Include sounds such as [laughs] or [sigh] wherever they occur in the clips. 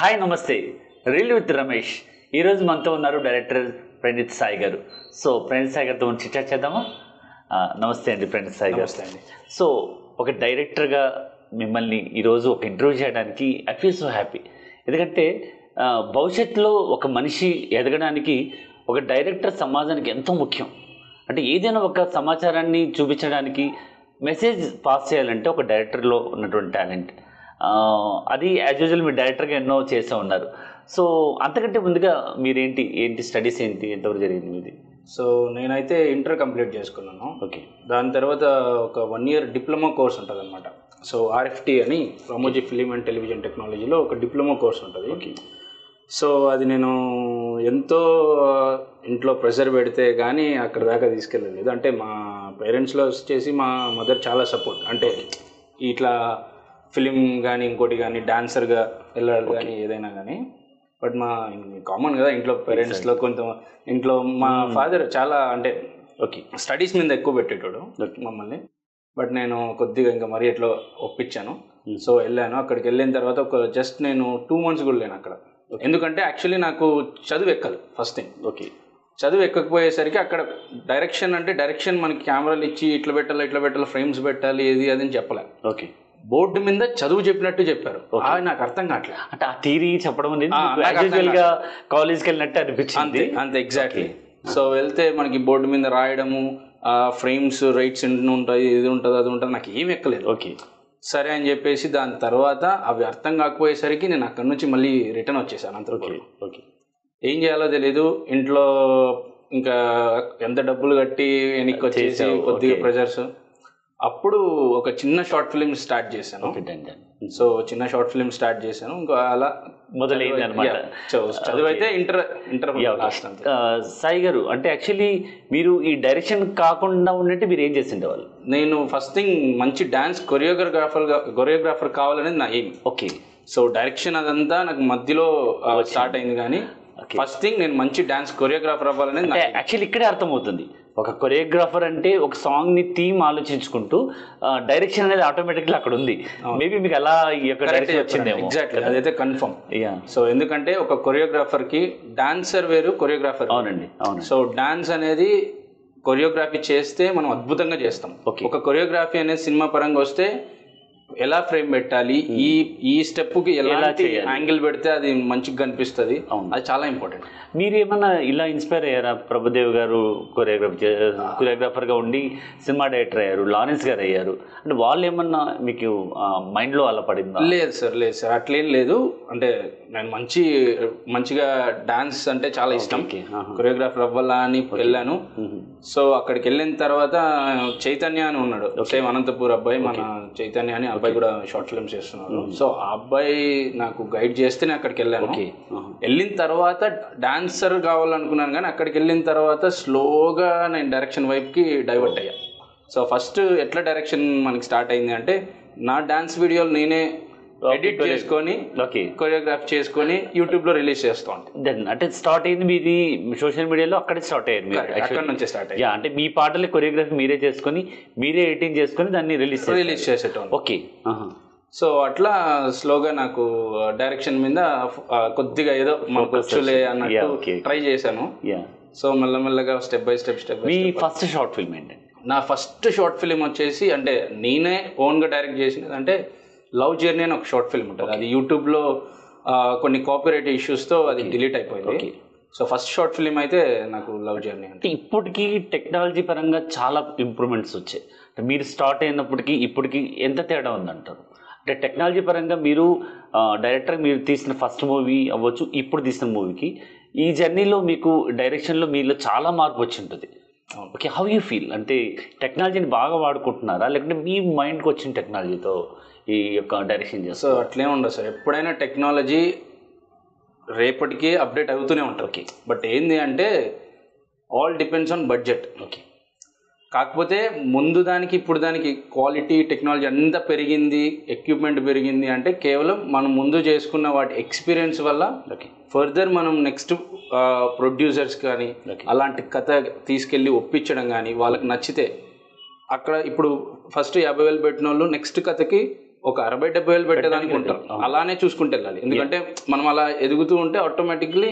Hi నమస్తే. Reel with Ramesh. ఈరోజు మనతో ఉన్నారు డైరెక్టర్ ప్రణీత్ సాయి గారు. సో ప్రణీత్ సాయి గారితో మనం చిట్చాట్ చేద్దామా? నమస్తే అండి ప్రణీత్ సాయి గారు. సో ఒక డైరెక్టర్గా మిమ్మల్ని ఈరోజు ఒక ఇంటర్వ్యూ చేయడానికి ఐ ఫీల్ సో హ్యాపీ. ఎందుకంటే భవిష్యత్తులో ఒక మనిషి ఎదగడానికి ఒక డైరెక్టర్ సమాజానికి ఎంతో ముఖ్యం. అంటే ఏదైనా ఒక సమాచారాన్ని చూపించడానికి మెసేజ్ పాస్ చేయాలంటే ఒక డైరెక్టర్లో ఉన్నటువంటి టాలెంట్. అది యాజ్ యూజువల్ మీరు డైరెక్టర్గా ఎన్నో చేస్తూ ఉన్నారు. సో అంతకంటే ముందుగా మీరేంటి ఏంటి స్టడీస్ ఏంటి ఎంతవరకు జరిగింది మీది? సో నేనైతే ఇంటర్ కంప్లీట్ చేసుకున్నాను. ఓకే దాని తర్వాత ఒక వన్ ఇయర్ డిప్లొమా కోర్స్ ఉంటుంది అనమాట సో ఆర్ఎఫ్టి అని రామోజీ ఫిలిం అండ్ టెలివిజన్ టెక్నాలజీలో ఒక డిప్లొమా కోర్స్ ఉంటుంది. ఓకే సో అది నేను ఎంతో ఇంట్లో ప్రెషర్ పెడితే కానీ అక్కడ దాకా తీసుకెళ్ళలేదు. అంటే మా పేరెంట్స్లో వచ్చేసి మా మదర్ చాలా సపోర్ట్ అంటే ఇట్లా ఫిలిం కానీ ఇంకోటి కానీ డాన్సర్గా వెళ్ళాలి కానీ ఏదైనా కానీ బట్ మా కామన్ కదా ఇంట్లో పేరెంట్స్లో కొంత ఇంట్లో మా ఫాదర్ చాలా అంటే ఓకే స్టడీస్ మీద ఎక్కువ పెట్టేటోడు మమ్మల్ని. బట్ నేను కొద్దిగా ఇంకా మరీ ఎట్లా ఒప్పించాను. సో వెళ్ళాను. అక్కడికి వెళ్ళిన తర్వాత ఒక జస్ట్ నేను టూ మంత్స్ కూడా లేను అక్కడ. ఎందుకంటే యాక్చువల్లీ నాకు చదువు ఎక్కదు ఫస్ట్ థింగ్ ఓకే చదువు ఎక్కకపోయేసరికి అక్కడ డైరెక్షన్ అంటే డైరెక్షన్ మనకి కెమెరాలు ఇచ్చి ఇట్లా పెట్టాలి ఇట్లా పెట్టాలి ఫ్రేమ్స్ పెట్టాలి ఏది అది అని చెప్పలే. ఓకే బోర్డు మీద చదువు చెప్పినట్టు చెప్పారు. అది నాకు అర్థం కావట్లేదు. అంటే ఆ థీరీ చెప్పడం అనేది గా కాలేజ్కి వెళ్ళినట్టు అనిపించింది. అంతే ఎగ్జాక్ట్లీ సో వెళ్తే మనకి బోర్డు మీద రాయడము ఆ ఫ్రేమ్స్ రైట్స్ ఉంటాయి ఇది ఉంటుంది అది ఉంటుంది నాకు ఏం ఎక్కలేదు. ఓకే. సరే అని చెప్పేసి దాని తర్వాత అవి అర్థం కాకపోయేసరికి నేను అక్కడి నుంచి మళ్ళీ రిటర్న్ వచ్చేసాను ఓకే అంతవరకు. ఓకే ఏం చేయాలో తెలీదు. ఇంట్లో ఇంకా ఎంత డబ్బులు కట్టి వెనక్కి వచ్చేసి కొద్దిగా. ప్రెజర్స్ అప్పుడు ఒక చిన్న షార్ట్ ఫిల్మ్ స్టార్ట్ చేశాను. సో చిన్న షార్ట్ ఫిల్మ్ స్టార్ట్ చేశాను. ఇంకా అలా మొదలైంది అనమాట. Yeah. చదువు చదువు అయితే ఇంటర్ ఇంటర్ సాయి గారు అంటే యాక్చువల్లీ మీరు ఈ డైరెక్షన్ కాకుండా ఉన్నట్టు మీరు ఏం చేసిండే వాళ్ళు నేను ఫస్ట్ థింగ్ మంచి డాన్స్ కొరియోగ్రాఫర్ కొరియోగ్రాఫర్ కావాలనేది నా ఎయిమ్. ఓకే. సో డైరెక్షన్ అదంతా నాకు మధ్యలో స్టార్ట్ అయింది కానీ. ఫస్ట్ థింగ్ నేను మంచి డాన్స్ కొరియోగ్రాఫర్ అవ్వాలనేది నా అంటే aim. యాక్చువల్లీ ఇక్కడే అర్థమవుతుంది. ఒక కొరియోగ్రాఫర్ అంటే ఒక సాంగ్ని థీమ్ ఆలోచించుకుంటూ డైరెక్షన్ అనేది ఆటోమేటిక్గా అక్కడ ఉంది. మేబీ మీకు అలా ఎగ్జాక్ట్లీ అదైతే కన్ఫర్మ్ సో ఎందుకంటే ఒక కొరియోగ్రాఫర్కి డాన్సర్ వేరు కొరియోగ్రాఫర్ అవునండి అవునండి. సో డాన్స్ అనేది కొరియోగ్రఫీ చేస్తే మనం అద్భుతంగా చేస్తాం. ఒక కొరియోగ్రఫీ అనేది సినిమా పరంగా వస్తే ఎలా ఫ్రేమ్ పెట్టాలి? ఈ ఈ స్టెప్కి ఎలాంటి? యాంగిల్ పెడితే అది మంచిగా కనిపిస్తుంది? అవును. అది చాలా ఇంపార్టెంట్ మీరు ఏమన్నా ఇలా ఇన్స్పైర్ అయ్యారా? ప్రభుదేవ్ గారు కొరియోగ్రాఫ్ కొరియోగ్రాఫర్గా ఉండి సినిమా డైరెక్టర్ అయ్యారు లారెన్స్ గారు అయ్యారు. అంటే వాళ్ళు ఏమన్నా మీకు మైండ్లో అలా పడిందా లేదు సార్ లేదు సార్. అట్లేం లేదు. అంటే నేను మంచి మంచిగా డాన్స్ అంటే చాలా ఇష్టం. కొరియోగ్రాఫర్ అవ్వాలా అని వెళ్ళాను. సో అక్కడికి వెళ్ళిన తర్వాత చైతన్య అని ఉన్నాడు. సేమ్ అనంతపూర్ అబ్బాయి మన చైతన్య అని అబ్బాయి కూడా షార్ట్ ఫిల్మ్స్ చేస్తున్నారు. సో ఆ అబ్బాయి నాకు గైడ్ చేస్తే నేను అక్కడికి వెళ్ళాను ఆహా. వెళ్ళిన తర్వాత డాన్సర్ కావాలనుకున్నాను కానీ అక్కడికి వెళ్ళిన తర్వాత స్లోగా నేను డైరెక్షన్ వైపుకి డైవర్ట్ అయ్యా. సో ఫస్ట్ ఎట్లా డైరెక్షన్ మనకి స్టార్ట్ అయింది అంటే నా డాన్స్ వీడియోలు నేనే ఎడిట్ చేసుకొని ఓకే కొరియోగ్రాఫ్ చేసుకొని యూట్యూబ్లో రిలీజ్ చేస్తూ. దెన్ అంటే స్టార్ట్ అయింది మీది సోషల్ మీడియాలో అక్కడే స్టార్ట్ అయ్యారు మీరు అక్కడ నుంచే స్టార్ట్ అయ్యి అంటే మీ పాటలు కొరియోగ్రఫీ మీరే చేసుకొని మీరే ఎడిటింగ్ చేసుకొని దాన్ని రిలీజ్ రిలీజ్ చేసేటోను ఓకే. సో అట్లా స్లోగా నాకు డైరెక్షన్ మీద ఆ, కొద్దిగా ఏదో మనకు వచ్చులే Yeah, అన్నట్టు. ట్రై చేశాను. యా సో మెల్లమెల్లగా స్టెప్ బై స్టెప్ స్టెప్ మీ ఫస్ట్ షార్ట్ ఫిల్మ్ ఏంటండి? నా ఫస్ట్ షార్ట్ ఫిల్మ్ వచ్చేసి అంటే నేనే ఓన్గా డైరెక్ట్ చేసినది అంటే లవ్ జర్నీ అని ఒక షార్ట్ ఫిల్మ్ ఉంటుంది. అది యూట్యూబ్లో కొన్ని కాపీరైట్ ఇష్యూస్తో అది డిలీట్ అయిపోయింది. సో ఫస్ట్ షార్ట్ ఫిల్మ్ అయితే నాకు లవ్ జర్నీ అంటే ఇప్పటికీ టెక్నాలజీ పరంగా చాలా ఇంప్రూవ్మెంట్స్ వచ్చాయి. మీరు స్టార్ట్ అయినప్పటికీ ఇప్పటికి ఎంత తేడా ఉందంటారు? అంటే టెక్నాలజీ పరంగా మీరు డైరెక్టర్ మీరు తీసిన ఫస్ట్ మూవీ అవ్వచ్చు ఇప్పుడు తీసిన మూవీకి ఈ జర్నీలో మీకు డైరెక్షన్లో మీలో చాలా మార్పు వచ్చి ఉంటుంది. ఓకే హౌ యూ ఫీల్ అంటే టెక్నాలజీని బాగా వాడుకుంటున్నారా? లేకుంటే మీ మైండ్కి వచ్చిన టెక్నాలజీతో ఈ యొక్క డైరెక్షన్ సో చేస్తారు అట్లే ఉండదు సార్. ఎప్పుడైనా టెక్నాలజీ రేపటికి అప్డేట్ అవుతూనే ఉంటుంది ఓకే బట్ ఏంది అంటే all depends on budget okay కాకపోతే ముందు దానికి ఇప్పుడు దానికి క్వాలిటీ టెక్నాలజీ అంతా పెరిగింది ఎక్విప్మెంట్ పెరిగింది అంటే కేవలం మనం ముందు చేసుకున్న వాటి ఎక్స్పీరియన్స్ వల్ల ఓకే ఫర్దర్ మనం నెక్స్ట్ ప్రొడ్యూసర్స్ కానీ. అలాంటి కథ తీసుకెళ్ళి ఒప్పించడం కానీ వాళ్ళకి నచ్చితే అక్కడ ఇప్పుడు ఫస్ట్ యాభై వేలు పెట్టిన వాళ్ళు నెక్స్ట్ కథకి ఒక అరవై డెబ్బై వేలు పెట్టేదానికి ఉంటాం. అలానే చూసుకుంటూ వెళ్ళాలి. ఎందుకంటే మనం అలా ఎదుగుతూ ఉంటే ఆటోమేటిక్లీ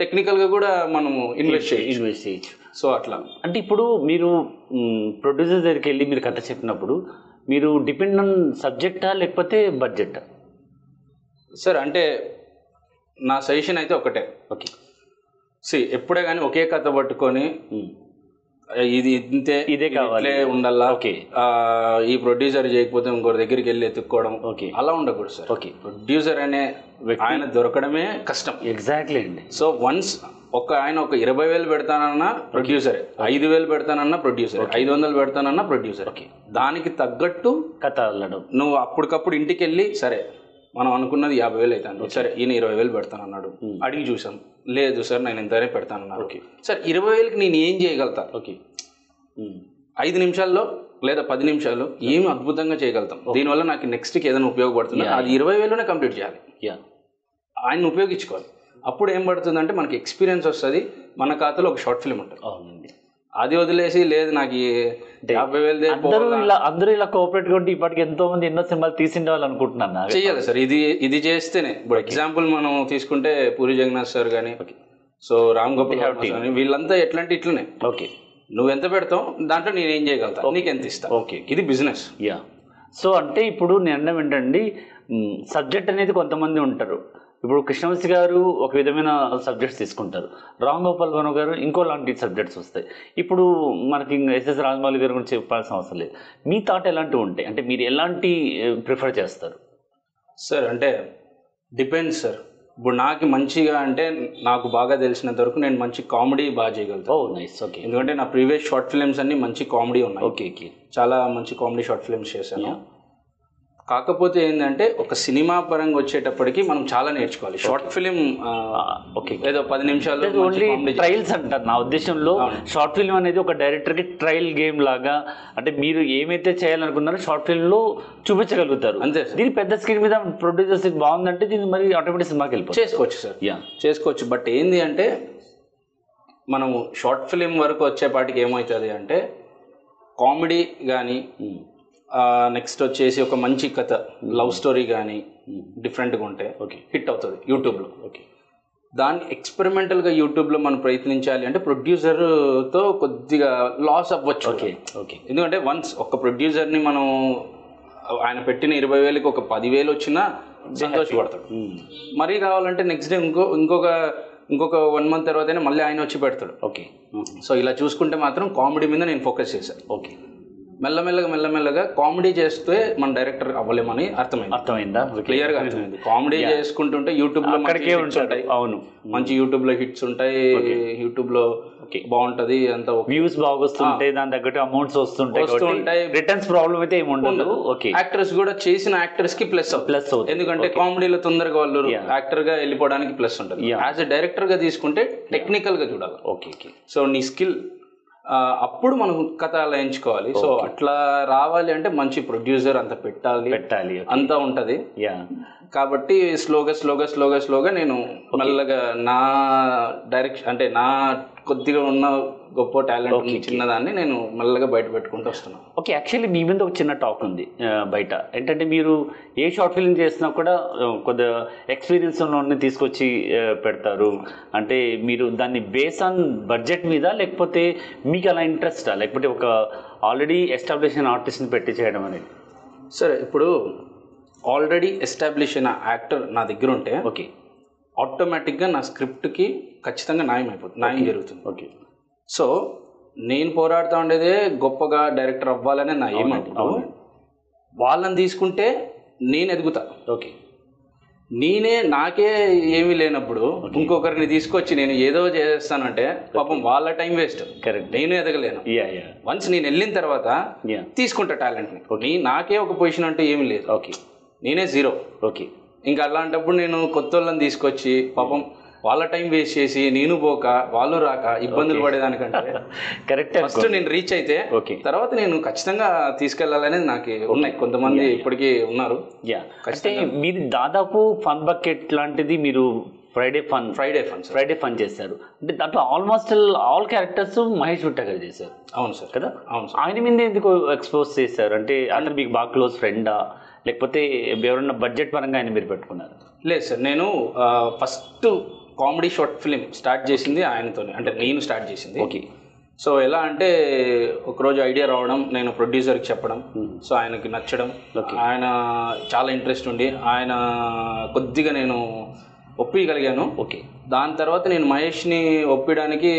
టెక్నికల్గా కూడా మనము ఇన్వెస్ట్ చేయాలి ఇన్వెస్ట్ చేయొచ్చు. సో అట్లా. అంటే ఇప్పుడు మీరు ప్రొడ్యూసర్ దగ్గరికి వెళ్ళి మీరు కథ చెప్పినప్పుడు మీరు డిపెండ్ ఆన్ సబ్జెక్టా లేకపోతే బడ్జెటా సార్ అంటే నా సజెషన్ అయితే ఒకటే. ఓకే సి ఎప్పుడే కానీ ఒకే కథ పట్టుకొని ఇది ఇంతే. ఇదే కావాలి. ఉండాలా? ఓకే. ఈ ప్రొడ్యూసర్ చేయకపోతే ఇంకోటి దగ్గరికి వెళ్ళి ఎత్తుక్కోవడం. ఓకే. అలా ఉండకూడదు సార్. ఓకే. ప్రొడ్యూసర్ అనే ఆయన దొరకడమే కష్టం. ఎగ్జాక్ట్లీ అండి. సో వన్స్ ఒక ఆయన ఒక ఇరవై వేలు పెడతానన్నా ప్రొడ్యూసరే ఐదు వేలు పెడతానన్నా ప్రొడ్యూసర్ ఐదు వందలు పెడతానన్నా ప్రొడ్యూసర్ ఓకే. దానికి తగ్గట్టు కథ నువ్వు అప్పటికప్పుడు ఇంటికి వెళ్ళి సరే మనం అనుకున్నది యాభై వేలు అవుతాను సరే ఈయన ఇరవై వేలు పెడతానన్నాడు అడిగి చూసాం లేదు సార్ నేను ఇంతనే పెడతానన్నాడు ఓకే. సార్ ఇరవై వేలకి నేను ఏం చేయగలుగుతా? ఓకే. ఐదు నిమిషాల్లో లేదా పది నిమిషాలు ఏమి అద్భుతంగా చేయగలుగుతాం. దీనివల్ల నాకు నెక్స్ట్కి ఏదైనా ఉపయోగపడుతుంది? అది ఇరవై వేలునే కంప్లీట్ చేయాలి. యా. ఆయన ఉపయోగించుకోవాలి. అప్పుడు ఏం పడుతుందంటే మనకి ఎక్స్పీరియన్స్ వస్తుంది. మన ఖాతాలో ఒక షార్ట్ ఫిల్మ్ ఉంటుంది. అవునండి. అది వదిలేసి లేదు నాకు యాభై వేలు అందరూ ఇలా అందరూ ఇలా కోఆపరేట్ ఉంటే ఇప్పటికి ఎంతో మంది ఎన్నో సినిమాలు తీసిండే వాళ్ళు అనుకుంటున్నాను నాకు. చెయ్యాలి సార్. ఇది ఇది చేస్తేనే. ఇప్పుడు ఎగ్జాంపుల్ మనం తీసుకుంటే పూరి జగన్నాథ్ సార్ కానీ సో రామ్ గోపాల్ కానీ వీళ్ళంతా ఎట్లాంటి ఇట్లనే. ఓకే నువ్వు ఎంత పెడతావు? దాంట్లో నేను ఏం చేయగలుగుతా? నీకు ఎంత ఇస్తా? ఓకే ఇది బిజినెస్ యా సో అంటే ఇప్పుడు నేను అన్నం ఏంటండి సబ్జెక్ట్ అనేది కొంతమంది ఉంటారు. ఇప్పుడు కృష్ణవంశి గారు ఒక విధమైన సబ్జెక్ట్స్ తీసుకుంటారు. రామ్ గోపాల్ వర్మ గారు ఇంకో లాంటి సబ్జెక్ట్స్ వస్తాయి. ఇప్పుడు మనకి ఎస్ఎస్ రాజమౌళి గారి గురించి చెప్పాల్సిన అవసరం లేదు. మీ థాట్ ఎలాంటివి ఉంటాయి? అంటే మీరు ఎలాంటి ప్రిఫర్ చేస్తారు? సార్ అంటే డిపెండ్స్ సార్. ఇప్పుడు నాకు మంచిగా అంటే నాకు బాగా తెలిసినంత వరకు నేను మంచి కామెడీ బాగా ఓ చేయగలుగుతాను నైస్ ఓకే. ఎందుకంటే నా ప్రీవియస్ షార్ట్ ఫిల్మ్స్ అన్ని మంచి కామెడీ ఉన్నాయి. Okay okay. చాలా మంచి కామెడీ షార్ట్ ఫిల్మ్స్ చేశాను. కాకపోతే ఏంటంటే ఒక సినిమా పరంగా వచ్చేటప్పటికి మనం చాలా నేర్చుకోవాలి. షార్ట్ ఫిలిం ఓకే ఏదో పది నిమిషాలు ఓన్లీ ట్రయల్స్ అంటారు. నా ఉద్దేశంలో షార్ట్ ఫిల్మ్ అనేది ఒక డైరెక్టర్కి ట్రయల్ గేమ్ లాగా అంటే మీరు ఏమైతే చేయాలనుకున్నారో షార్ట్ ఫిల్మ్లో చూపించగలుగుతారు. అంతే దీని పెద్ద స్క్రీన్ మీద ప్రొడ్యూసర్స్ బాగుందంటే దీన్ని మరి ఆటోమేటిక్ సినిమాకి వెళ్ళిపోతుంది చేసుకోవచ్చు సార్. యా చేసుకోవచ్చు. బట్ ఏంది అంటే మనము షార్ట్ ఫిలిం వరకు వచ్చేపాటికి ఏమవుతుంది అంటే కామెడీ కానీ నెక్స్ట్ వచ్చేసి ఒక మంచి కథ లవ్ స్టోరీ కానీ డిఫరెంట్గా ఉంటే ఓకే. హిట్ అవుతుంది యూట్యూబ్లో ఓకే. దాన్ని ఎక్స్పెరిమెంటల్గా యూట్యూబ్లో మనం ప్రయత్నించాలి అంటే ప్రొడ్యూసర్తో కొద్దిగా లాస్ అవ్వచ్చు ఓకే ఓకే. ఎందుకంటే వన్స్ ఒక ప్రొడ్యూసర్ని మనం ఆయన పెట్టిన ఇరవై వేలకి ఒక పదివేలు వచ్చినా సంతోషపడతాడు. మరీ కావాలంటే నెక్స్ట్ డే ఇంకో ఇంకొక ఇంకొక వన్ మంత్ తర్వాతనే మళ్ళీ ఆయన వచ్చి పెడతాడు. ఓకే. సో ఇలా చూసుకుంటే మాత్రం కామెడీ మీద నేను ఫోకస్ చేశాను ఓకే. మెల్లమెల్లగా మెల్లమెల్లగా కామెడీ చేస్తే మన డైరెక్టర్ అవ్వలేమని అర్థమైంది. అర్థమైందా? క్లియర్గా అర్థమైంది. కామెడీ చేసుకుంటుంటే యూట్యూబ్లో అక్కడికే ఉంటాయి. అవును. మంచి యూట్యూబ్లో హిట్స్ ఉంటాయి. యూట్యూబ్లో బాగుంటది అంతా వ్యూస్ బాగా వస్తుంటాయి దాని తగ్గట్టు అమౌంట్స్ వస్తుంటాయి వస్తుంటాయి. రిటర్న్స్ ప్రాబ్లం అయితే ఏమి ఉండదు. ఓకే. యాక్టర్స్ కూడా చేసిన యాక్టర్స్కి ప్లస్ ప్లస్ అవుతుంది ఎందుకంటే కామెడీలో తొందరగా వాళ్ళు యాక్టర్గా వెళ్ళిపోవడానికి ప్లస్ ఉంటుంది. యాజ్ ఎ డైరెక్టర్గా తీసుకుంటే టెక్నికల్గా చూడాలి. ఓకే సో నీ స్కిల్ అప్పుడు మనం కథ అలా ఎంచుకోవాలి. సో అట్లా రావాలి అంటే మంచి ప్రొడ్యూసర్ అంత పెట్టాలి. పెట్టాలి అంతా ఉంటది. యా కాబట్టి స్లోగా స్లోగా స్లోగా స్లోగా నేను మెల్లగా నా డైరెక్షన్ అంటే నా కొద్దిగా ఉన్న గొప్ప టాలెంట్ చిన్నదాన్ని నేను మెల్లగా బయట పెట్టుకుంటూ వస్తున్నాను ఓకే యాక్చువల్లీ మీ మీద ఒక చిన్న టాక్ ఉంది బయట. ఏంటంటే మీరు ఏ షార్ట్ ఫిల్మ్ చేసినా కూడా ఆ, కొద్దిగా ఎక్స్పీరియన్స్ తీసుకొచ్చి పెడతారు. అంటే మీరు దాన్ని బేస్ ఆన్ బడ్జెట్ మీద లేకపోతే మీకు అలా ఇంట్రెస్టా? లేకపోతే ఒక ఆల్రెడీ ఎస్టాబ్లిష్ అయిన ఆర్టిస్ట్ని పెట్టి చేయడం అనేది? సరే ఇప్పుడు ఆల్రెడీ ఎస్టాబ్లిష్ అయిన యాక్టర్ నా దగ్గర ఉంటే ఓకే. ఆటోమేటిక్గా నా స్క్రిప్ట్కి ఖచ్చితంగా న్యాయం అయిపోతుంది న్యాయం జరుగుతుంది. ఓకే. సో నేను పోరాడుతూ ఉండేదే గొప్పగా డైరెక్టర్ అవ్వాలనే నా ఏం అప్పుడు వాళ్ళని తీసుకుంటే నేను ఎదుగుతా. ఓకే. నేనే నాకే ఏమీ లేనప్పుడు ఇంకొకరిని తీసుకొచ్చి నేను ఏదో చేస్తానంటే పాపం వాళ్ళ టైం వేస్ట్. కరెక్ట్. నేను ఎదగలేను. వన్స్ నేను వెళ్ళిన తర్వాత తీసుకుంటా టాలెంట్ని. నీ నాకే ఒక పొజిషన్ అంటూ ఏమీ లేదు. ఓకే. నేనే జీరో. ఓకే. ఇంకా అలాంటప్పుడు నేను కొత్త వాళ్ళని తీసుకొచ్చి పాపం వాళ్ళ టైం వేస్ట్ చేసి నేను పోక వాళ్ళు రాక ఇబ్బందులు పడేదానికంటే [laughs] కరెక్ట్ ఫస్ట్ నేను రీచ్ అయితే ఓకే. తర్వాత నేను ఖచ్చితంగా తీసుకెళ్ళాలనేది నాకు ఉన్నాయి. కొంతమంది ఇప్పటికీ ఉన్నారు. యా అంటే మీరు దాదాపు ఫన్ బకెట్ లాంటిది మీరు Friday fun Friday funds Friday fun చేశారు అంటే దాంట్లో almost all characters Mahesh Vitta garu చేశారు. అవును సార్ కదా? అవును సార్ ఆయన మీద ఎందుకు ఎక్స్పోజ్ చేశారు? అంటే అతను మీకు బాగా క్లోజ్ ఫ్రెండా లేకపోతే ఎవరన్నా బడ్జెట్ పరంగా ఆయన మీరు పెట్టుకున్నారు? లేదు సార్ నేను first comedy short film start చేసింది ఆయనతోనే. అంటే నేను స్టార్ట్ చేసింది. ఓకే. సో ఎలా అంటే ఒకరోజు ఐడియా రావడం నేను ప్రొడ్యూసర్కి చెప్పడం సో ఆయనకి నచ్చడం. ఆయన చాలా ఇంట్రెస్ట్ ఉండి ఆయన కొద్దిగా నేను ఒప్పిగలిగాను ఓకే. దాని తర్వాత నేను మహేష్ని ఒప్పించడానికి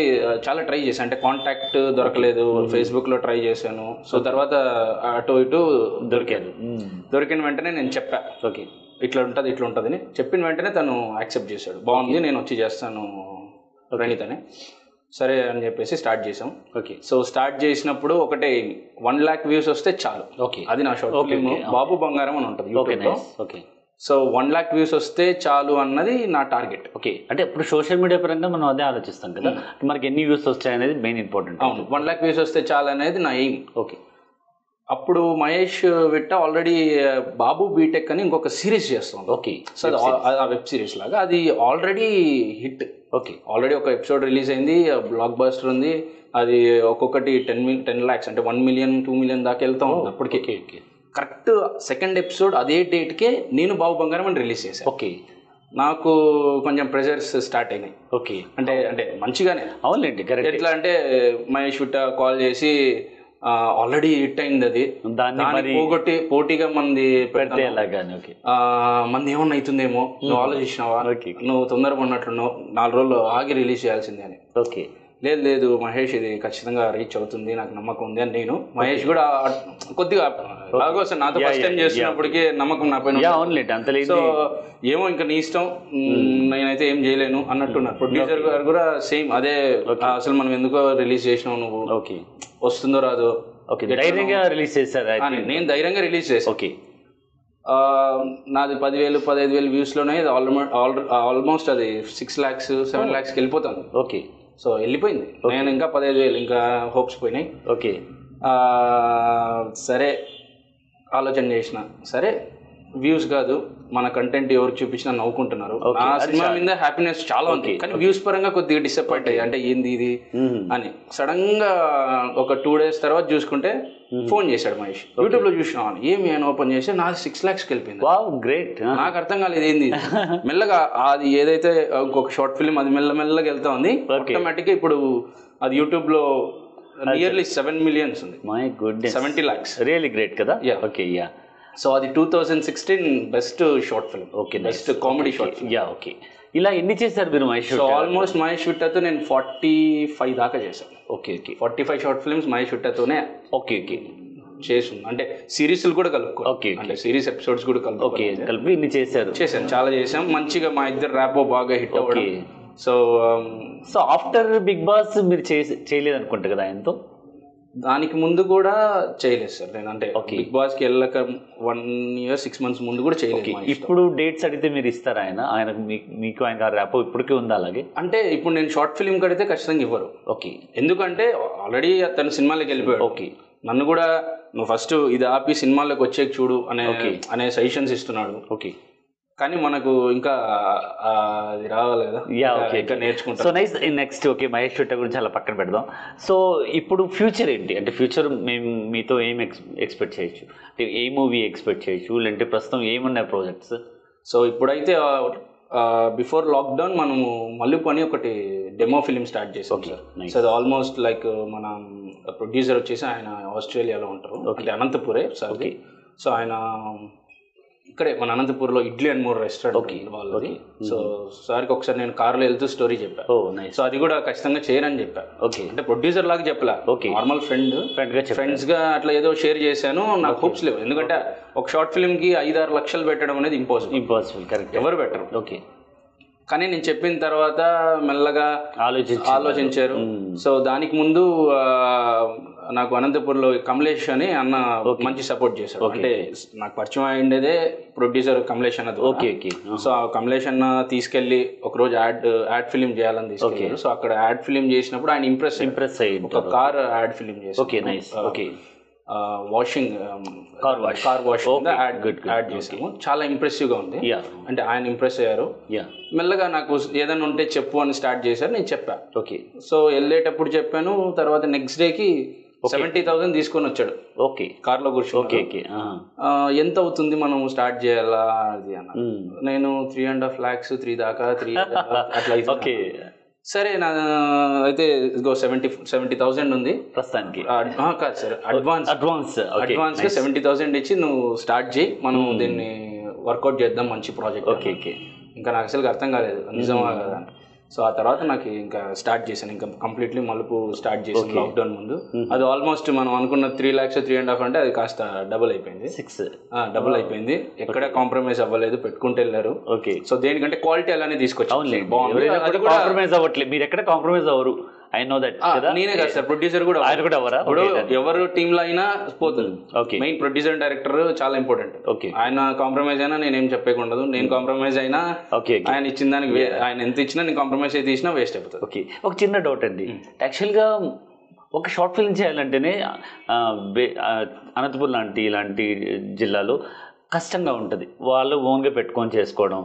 చాలా ట్రై చేశాను. అంటే కాంటాక్ట్ దొరకలేదు ఫేస్బుక్లో ట్రై చేశాను. సో తర్వాత అటు ఇటు దొరికారు దొరికిన వెంటనే నేను చెప్పా. ఓకే. ఇట్లా ఉంటుంది ఇట్లా ఉంటుంది అని చెప్పిన వెంటనే తను యాక్సెప్ట్ చేశాడు. బాగుంది నేను వచ్చి చేస్తాను ప్రణీత్ అని సరే అని చెప్పేసి స్టార్ట్ చేసాం ఓకే సో స్టార్ట్ చేసినప్పుడు ఒకటే వన్ ల్యాక్ వ్యూస్ వస్తే చాలు. ఓకే అది నా షార్ట్ ఫిల్మ్. బాబు బంగారం అని ఉంటుంది ఓకే యూట్యూబ్లో okay so one lakh views వస్తే చాలు అన్నది నా టార్గెట్ ఓకే అంటే ఇప్పుడు సోషల్ మీడియా పరంగా మనం అదే ఆలోచిస్తాం కదా. మనకి ఎన్ని వ్యూస్ వచ్చాయి అనేది మెయిన్ ఇంపార్టెంట్ అవును. వన్ ల్యాక్ వ్యూస్ వస్తే చాలు అనేది నా ఎయిమ్ ఓకే అప్పుడు Mahesh Vitta already Babu B Tech అని ఇంకొక సిరీస్ చేస్తాం ఓకే. సో అది ఆ- వెబ్ సిరీస్ లాగా. అది ఆల్రెడీ హిట్ ఓకే. ఆల్రెడీ ఒక ఎపిసోడ్ రిలీజ్ అయింది బ్లాక్ బస్టర్ ఉంది. అది ఒక్కొక్కటి టెన్ మిల్ టెన్ ల్యాక్స్ అంటే వన్ మిలియన్ టూ మిలియన్ దాకా వెళ్తా ఉంది అప్పటికి. కరెక్ట్ సెకండ్ ఎపిసోడ్ అదే డేట్కే నేను బాబు బంగారం అని రిలీజ్ చేశాను ఓకే నాకు కొంచెం ప్రెజర్స్ స్టార్ట్ అయినాయి. ఓకే అంటే అంటే మంచిగానే. అవునులేండి కరెక్ట్ ఎట్లా అంటే మహేష్ విట్ట కాల్ చేసి ఆల్రెడీ హిట్ అయింది అది దాన్ని పోగొట్టి పోటీగా మంది పెడితే మంది ఏమన్నా అవుతుందేమో? నువ్వు ఆలోచించినావా. నువ్వు తొందరగా ఉన్నట్లున్నావు నాలుగు రోజులు ఆగి రిలీజ్ చేయాల్సిందే అని. ఓకే. లేదు లేదు మహేష్ ఇది ఖచ్చితంగా రీచ్ అవుతుంది నాకు నమ్మకం ఉంది అని నేను. మహేష్ కూడా కొద్దిగా అలాగో సార్ నాతో ఫస్ట్ టైం yeah, చేస్తున్నప్పటికీ నమ్మకం నా పైన సో ఏమో ఇంకా నీ ఇష్టం. నేనైతే ఏం చేయలేను అన్నట్టున్నారు. ప్రొడ్యూసర్ గారు కూడా సేమ్ అదే అసలు మనం ఎందుకో రిలీజ్ చేసినావు నువ్వు? ఓకే. వస్తుందో రాదో? ఓకే ధైర్యంగా రిలీజ్ చేశారు నేను ధైర్యంగా రిలీజ్ చేశాను ఓకే. నాది పదివేలు పదహైదు వేలు వ్యూస్లోనే ఆల్మోస్ట్ ఆల్మోస్ట్ అది సిక్స్ ల్యాక్స్ సెవెన్ ల్యాక్స్కి వెళ్ళిపోతుంది ఓకే. సో వెళ్ళిపోయింది. నేను ఇంకా పదహైదు వేలు ఇంకా హోప్స్ పోయినాయి. ఓకే. సరే ఆలోచన చేసిన. సరే వ్యూస్ కాదు. మన కంటెంట్ ఎవరికి చూపించినా నవ్వుకుంటున్నారు. ఆ సినిమా. మీద హ్యాపీనెస్ చాలా ఉంది. కానీ వ్యూస్ పరంగా కొద్దిగా డిసప్పాయింట్ అయ్యి. అంటే ఏంది ఇది? అని. సడన్గా ఒక టూ డేస్ తర్వాత చూసుకుంటే ఫోన్ చేశాడు మహేష్. యూట్యూబ్లో చూసినా ఏమి అని ఓపెన్ చేసి నాది సిక్స్ లాక్స్కి వెళ్ళిపోయింది వావ్ గ్రేట్ నాకు అర్థం కాలేదు ఏంది. [laughs] మెల్లగా అది ఏదైతే ఇంకొక షార్ట్ ఫిల్మ్ అది మెల్ల మెల్లగా వెళ్తా ఉంది ఆటోమేటిక్గా ఇప్పుడు అది యూట్యూబ్లో నియర్లీ సెవెన్ మిలియన్స్ ఉంది. My god seventy lakhs really great కదా. ఓకే యా సో అది two thousand sixteen best short film okay best comedy short yeah okay ఇలా ఎన్ని చేశారు మీరు మహేష్ సో ఆల్మోస్ట్ మహేష్ విట్టతో నేను ఫార్టీ ఫైవ్ దాకా చేశాను. Okay okay forty five short films Mahesh విట్టతోనే okay okay చేసి అంటే సిరీస్లు కూడా కలుపుకో okay. అంటే సిరీస్ ఎపిసోడ్స్ కూడా కలుపుకో ఓకే కలిపి ఇన్ని చేశారు. చేశాను. చాలా చేసాం మంచిగా మా ఇద్దరు ర్యాపో బాగా హిట్ అవ్వడం. So so after Bigg Boss మీరు చేసి చేయలేదు అనుకుంటా కదా ఆయనతో? దానికి ముందు కూడా చేయలేదు సార్. నేను అంటే. బిగ్ బాస్కి వెళ్ళక వన్ ఇయర్ సిక్స్ మంత్స్ ముందు కూడా చేయలేదు. ఇప్పుడు డేట్స్ అడిగితే మీరు ఇస్తారా ఆయన? ఆయనకు మీ- మీకు ఆయన ర్యాప్ ఇప్పటికీ ఉందా అలాగే? అంటే ఇప్పుడు నేను షార్ట్ ఫిల్మ్ కడితే ఖచ్చితంగా ఇవ్వరు. ఓకే ఎందుకంటే ఆల్రెడీ తను సినిమాలోకి వెళ్ళిపోయాడు. ఓకే నన్ను కూడా నువ్వు ఫస్ట్ ఇది ఆపి సినిమాలోకి వచ్చే చూడు అనే. అనే సజెషన్స్ ఇస్తున్నాడు. ఓకే కానీ మనకు ఇంకా అది రావాలి కదా. యా ఓకే ఇంకా నేర్చుకుంటా. So nice next okay Mahesh Chutta గురించి అలా పక్కన పెడదాం. సో ఇప్పుడు ఫ్యూచర్ ఏంటి? అంటే ఫ్యూచర్ మేము మీతో ఏం ఎక్స్ ఎక్స్పెక్ట్ చేయొచ్చు? అంటే ఏ మూవీ ఎక్స్పెక్ట్ చేయొచ్చు? లేదంటే ప్రస్తుతం ఏమున్నాయి ప్రాజెక్ట్స్ సో ఇప్పుడైతే బిఫోర్ లాక్డౌన్ మనము మల్లుపు అని ఒకటి డెమో ఫిలిం స్టార్ట్ చేసాం సార్. సో అది ఆల్మోస్ట్ లైక్ మన ప్రొడ్యూసర్ వచ్చేసి ఆయన ఆస్ట్రేలియాలో ఉంటారు. అంటే అనంతపురే సార్. సో ఆయన ఇక్కడే మన అనంతపూర్లో idli and more restaurant Okay, వాళ్ళది. సో సార్కి ఒకసారి నేను కార్లో వెళ్తూ స్టోరీ చెప్పా. ఓ నైస్. సో అది కూడా ఖచ్చితంగా చేయరని చెప్పా. ఓకే. అంటే ప్రొడ్యూసర్ లాగా చెప్పలా. Okay. నార్మల్ ఫ్రెండ్ ఫ్రెండ్గా చెప్పండి ఫ్రెండ్స్గా అట్లా ఏదో షేర్ చేశాను నాకు హోప్స్ లేవు. ఎందుకంటే ఒక షార్ట్ ఫిల్మ్కి ఐదు ఆరు లక్షలు పెట్టడం అనేది ఇంపాసిబుల్ ఇంపాసిబుల్ కరెక్ట్ ఎవరు పెట్టరు. ఓకే. కానీ నేను చెప్పిన తర్వాత మెల్లగా ఆలోచించి ఆలోచించారు. సో దానికి ముందు నాకు అనంతపూర్లో కమలేష్ అని అన్న మంచి సపోర్ట్ చేశాడు. అంటే నాకు పరిచయం అయిండేదే ప్రొడ్యూసర్ కమలేష్ అన్నది ఓకే ఓకే. సో ఆ కమలేష్ అన్న తీసుకెళ్ళి ఒక రోజు యాడ్ యాడ్ ఫిలిం చేయాలని తీసుకెళ్ళారు సో అక్కడ యాడ్ ఫిలిం చేసినప్పుడు ఆయన ఇంప్రెస్ ఇంప్రెస్ అయ్యింది ఒక కార్ యాడ్ ఫిలిం చేసి okay nice. Okay. Washing Car wash. Car wash ad good. Ad చేసాము చాలా ఇంప్రెసివ్గా ఉంది అంటే ఆయన ఇంప్రెస్ అయ్యారు. యా. మెల్లగా నాకు ఏదైనా ఉంటే చెప్పు అని స్టార్ట్ చేశారు. నేను చెప్పా. ఓకే. సో వెళ్ళేటప్పుడు చెప్పాను. తర్వాత నెక్స్ట్ డేకి సెవెంటీ థౌసండ్ తీసుకొని వచ్చాడు. ఓకే కార్లో ఓకే కూర్చొని ఓకే ఆహా. ఎంత అవుతుంది మనం స్టార్ట్ చేయాలా అది అన్న. మ్మ్. నేను three and half lakhs three దాకా త్రీ అట్లా [laughs] ఓకే సరే నా అయితే ఇదిగో సెవెంటీ సెవెంటీ థౌసండ్ ఉంది. ప్రస్తుతానికి. కాదు సార్ అడ్వాన్స్ అడ్వాన్స్ ఓకే అడ్వాన్స్గా సెవెంటీ థౌసండ్ ఇచ్చి నువ్వు స్టార్ట్ చేయి. మనం దీన్ని వర్కౌట్ చేద్దాం మంచి ప్రాజెక్ట్ ఓకే ఓకే ఇంకా నాకు అసలు అర్థం కాలేదు. నిజమా కదా? అని. సో ఆ తర్వాత నాకు ఇంకా స్టార్ట్ చేశాను. ఇంకా కంప్లీట్లీ మలుపు స్టార్ట్ చేసాను లాక్డౌన్ ముందు. అది ఆల్మోస్ట్ మనం అనుకున్న three lakhs three and half అంటే అది కాస్త డబుల్ అయిపోయింది. సిక్స్ డబుల్ అయిపోయింది. ఎక్కడ కాంప్రమైజ్ అవ్వలేదు పెట్టుకుంటూ వెళ్ళారు. ఓకే సో దేనికంటే క్వాలిటీ అలానే తీసుకొచ్చాను బాగుంది. కాంప్రమైజ్ అవ్వట్లేదు మీరు ఎక్కడ కాంప్రమైజ్ అవ్వరు. ఐ నో దట్ నేనే కాదు సార్ ప్రొడ్యూసర్ కూడా ఆయన కూడా అవ్వరా ఇప్పుడు ఎవరు టీమ్లో అయినా పోతుంది. ఓకే. మెయిన్ ప్రొడ్యూసర్ డైరెక్టర్ చాలా ఇంపార్టెంట్ ఓకే. ఆయన కాంప్రమైజ్ అయినా నేనేం చెప్పేకుండదు. నేను కాంప్రమైజ్ అయినా ఓకే ఆయన ఇచ్చిన దానికి ఆయన ఎంత ఇచ్చినా నేను కాంప్రమైజ్ అయితే ఇచ్చినా వేస్ట్ అయిపోతుంది. ఓకే. ఒక చిన్న డౌట్ అండి. యాక్చువల్గా ఒక షార్ట్ ఫిల్మ్ చేయాలంటేనే అనంతపురం లాంటి ఇలాంటి జిల్లాలో కష్టంగా ఉంటుంది. వాళ్ళు ఓన్గా పెట్టుకొని చేసుకోవడం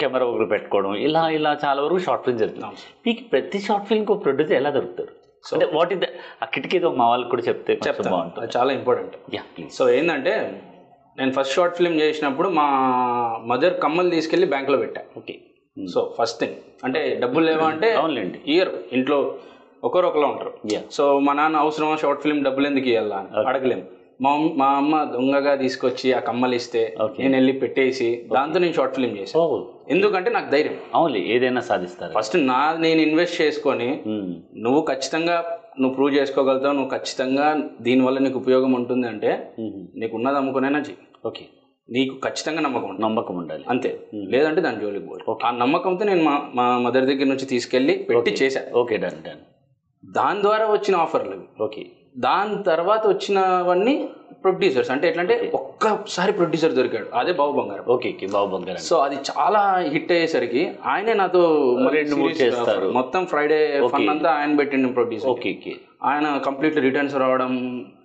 కెమెరా ఒకరు పెట్టుకోవడం ఇలా ఇలా చాలా వరకు షార్ట్ ఫిల్మ్ జరుగుతుంది మీకు ప్రతి షార్ట్ ఫిల్మ్కి ఒక ప్రొడ్యూసర్ ఎలా దొరుకుతారు? అంటే వాట్ ఇస్ ఆ కిటికీ ఏదో మా వాళ్ళకి కూడా చెప్తే బాగుంటుంది. అది చాలా ఇంపార్టెంట్ యా ప్లీజ్ సో ఏంటంటే నేను ఫస్ట్ షార్ట్ ఫిల్మ్ చేసినప్పుడు మా మదర్ కమ్మలు తీసుకెళ్ళి బ్యాంక్లో పెట్టా. ఓకే సో ఫస్ట్ థింగ్ అంటే డబ్బులు లేవా అంటే అవునులేండి. ఇయర్ ఇంట్లో ఒకరు ఒకలా ఉంటారు. యా సో మా నాన్న అవసరమా? షార్ట్ ఫిల్మ్ డబ్బులు ఎందుకు ఇవ్వాలా అడగలేము. మా అమ్మ- మా అమ్మ దొంగగా తీసుకొచ్చి ఆ కమ్మలు ఇస్తే. నేను వెళ్ళి పెట్టేసి దాంతో నేను షార్ట్ ఫిల్మ్ చేశాను ఓ ఎందుకంటే నాకు ధైర్యం. అవునులే ఏదైనా సాధిస్తారు. ఫస్ట్ నా నేను ఇన్వెస్ట్ చేసుకొని. నువ్వు ఖచ్చితంగా నువ్వు ప్రూవ్ చేసుకోగలుగుతావు నువ్వు ఖచ్చితంగా దీనివల్ల నీకు ఉపయోగం ఉంటుంది అంటే. నీకు ఉన్నది అమ్ముకునైనా చెయ్యి ఓకే. నీకు ఖచ్చితంగా నమ్మకం నమ్మకం ఉండాలి. అంతే. లేదంటే దాని జోలికి పోయి ఆ నమ్మకంతో నేను మా మా మదర్ దగ్గర నుంచి తీసుకెళ్ళి పెట్టి చేశా. Okay done done. దాని ద్వారా వచ్చిన ఆఫర్లు. ఓకే. దాని తర్వాత వచ్చినవన్నీ ప్రొడ్యూసర్స్. అంటే ఎట్లా అంటే ఒక్కసారి ప్రొడ్యూసర్ దొరికాడు. అదే బాబు బంగారం. Okay okay. బాబు బంగారం. సో అది చాలా హిట్ అయ్యేసరికి ఆయనే నాతో మరి రెండు మూడు చేస్తారు. మొత్తం ఫ్రైడే ఫన్ అంతా ఆయన పెట్టిండు ప్రొడ్యూసర్ ఓకే ఓకే. ఆయన కంప్లీట్ రిటర్న్స్ రావడం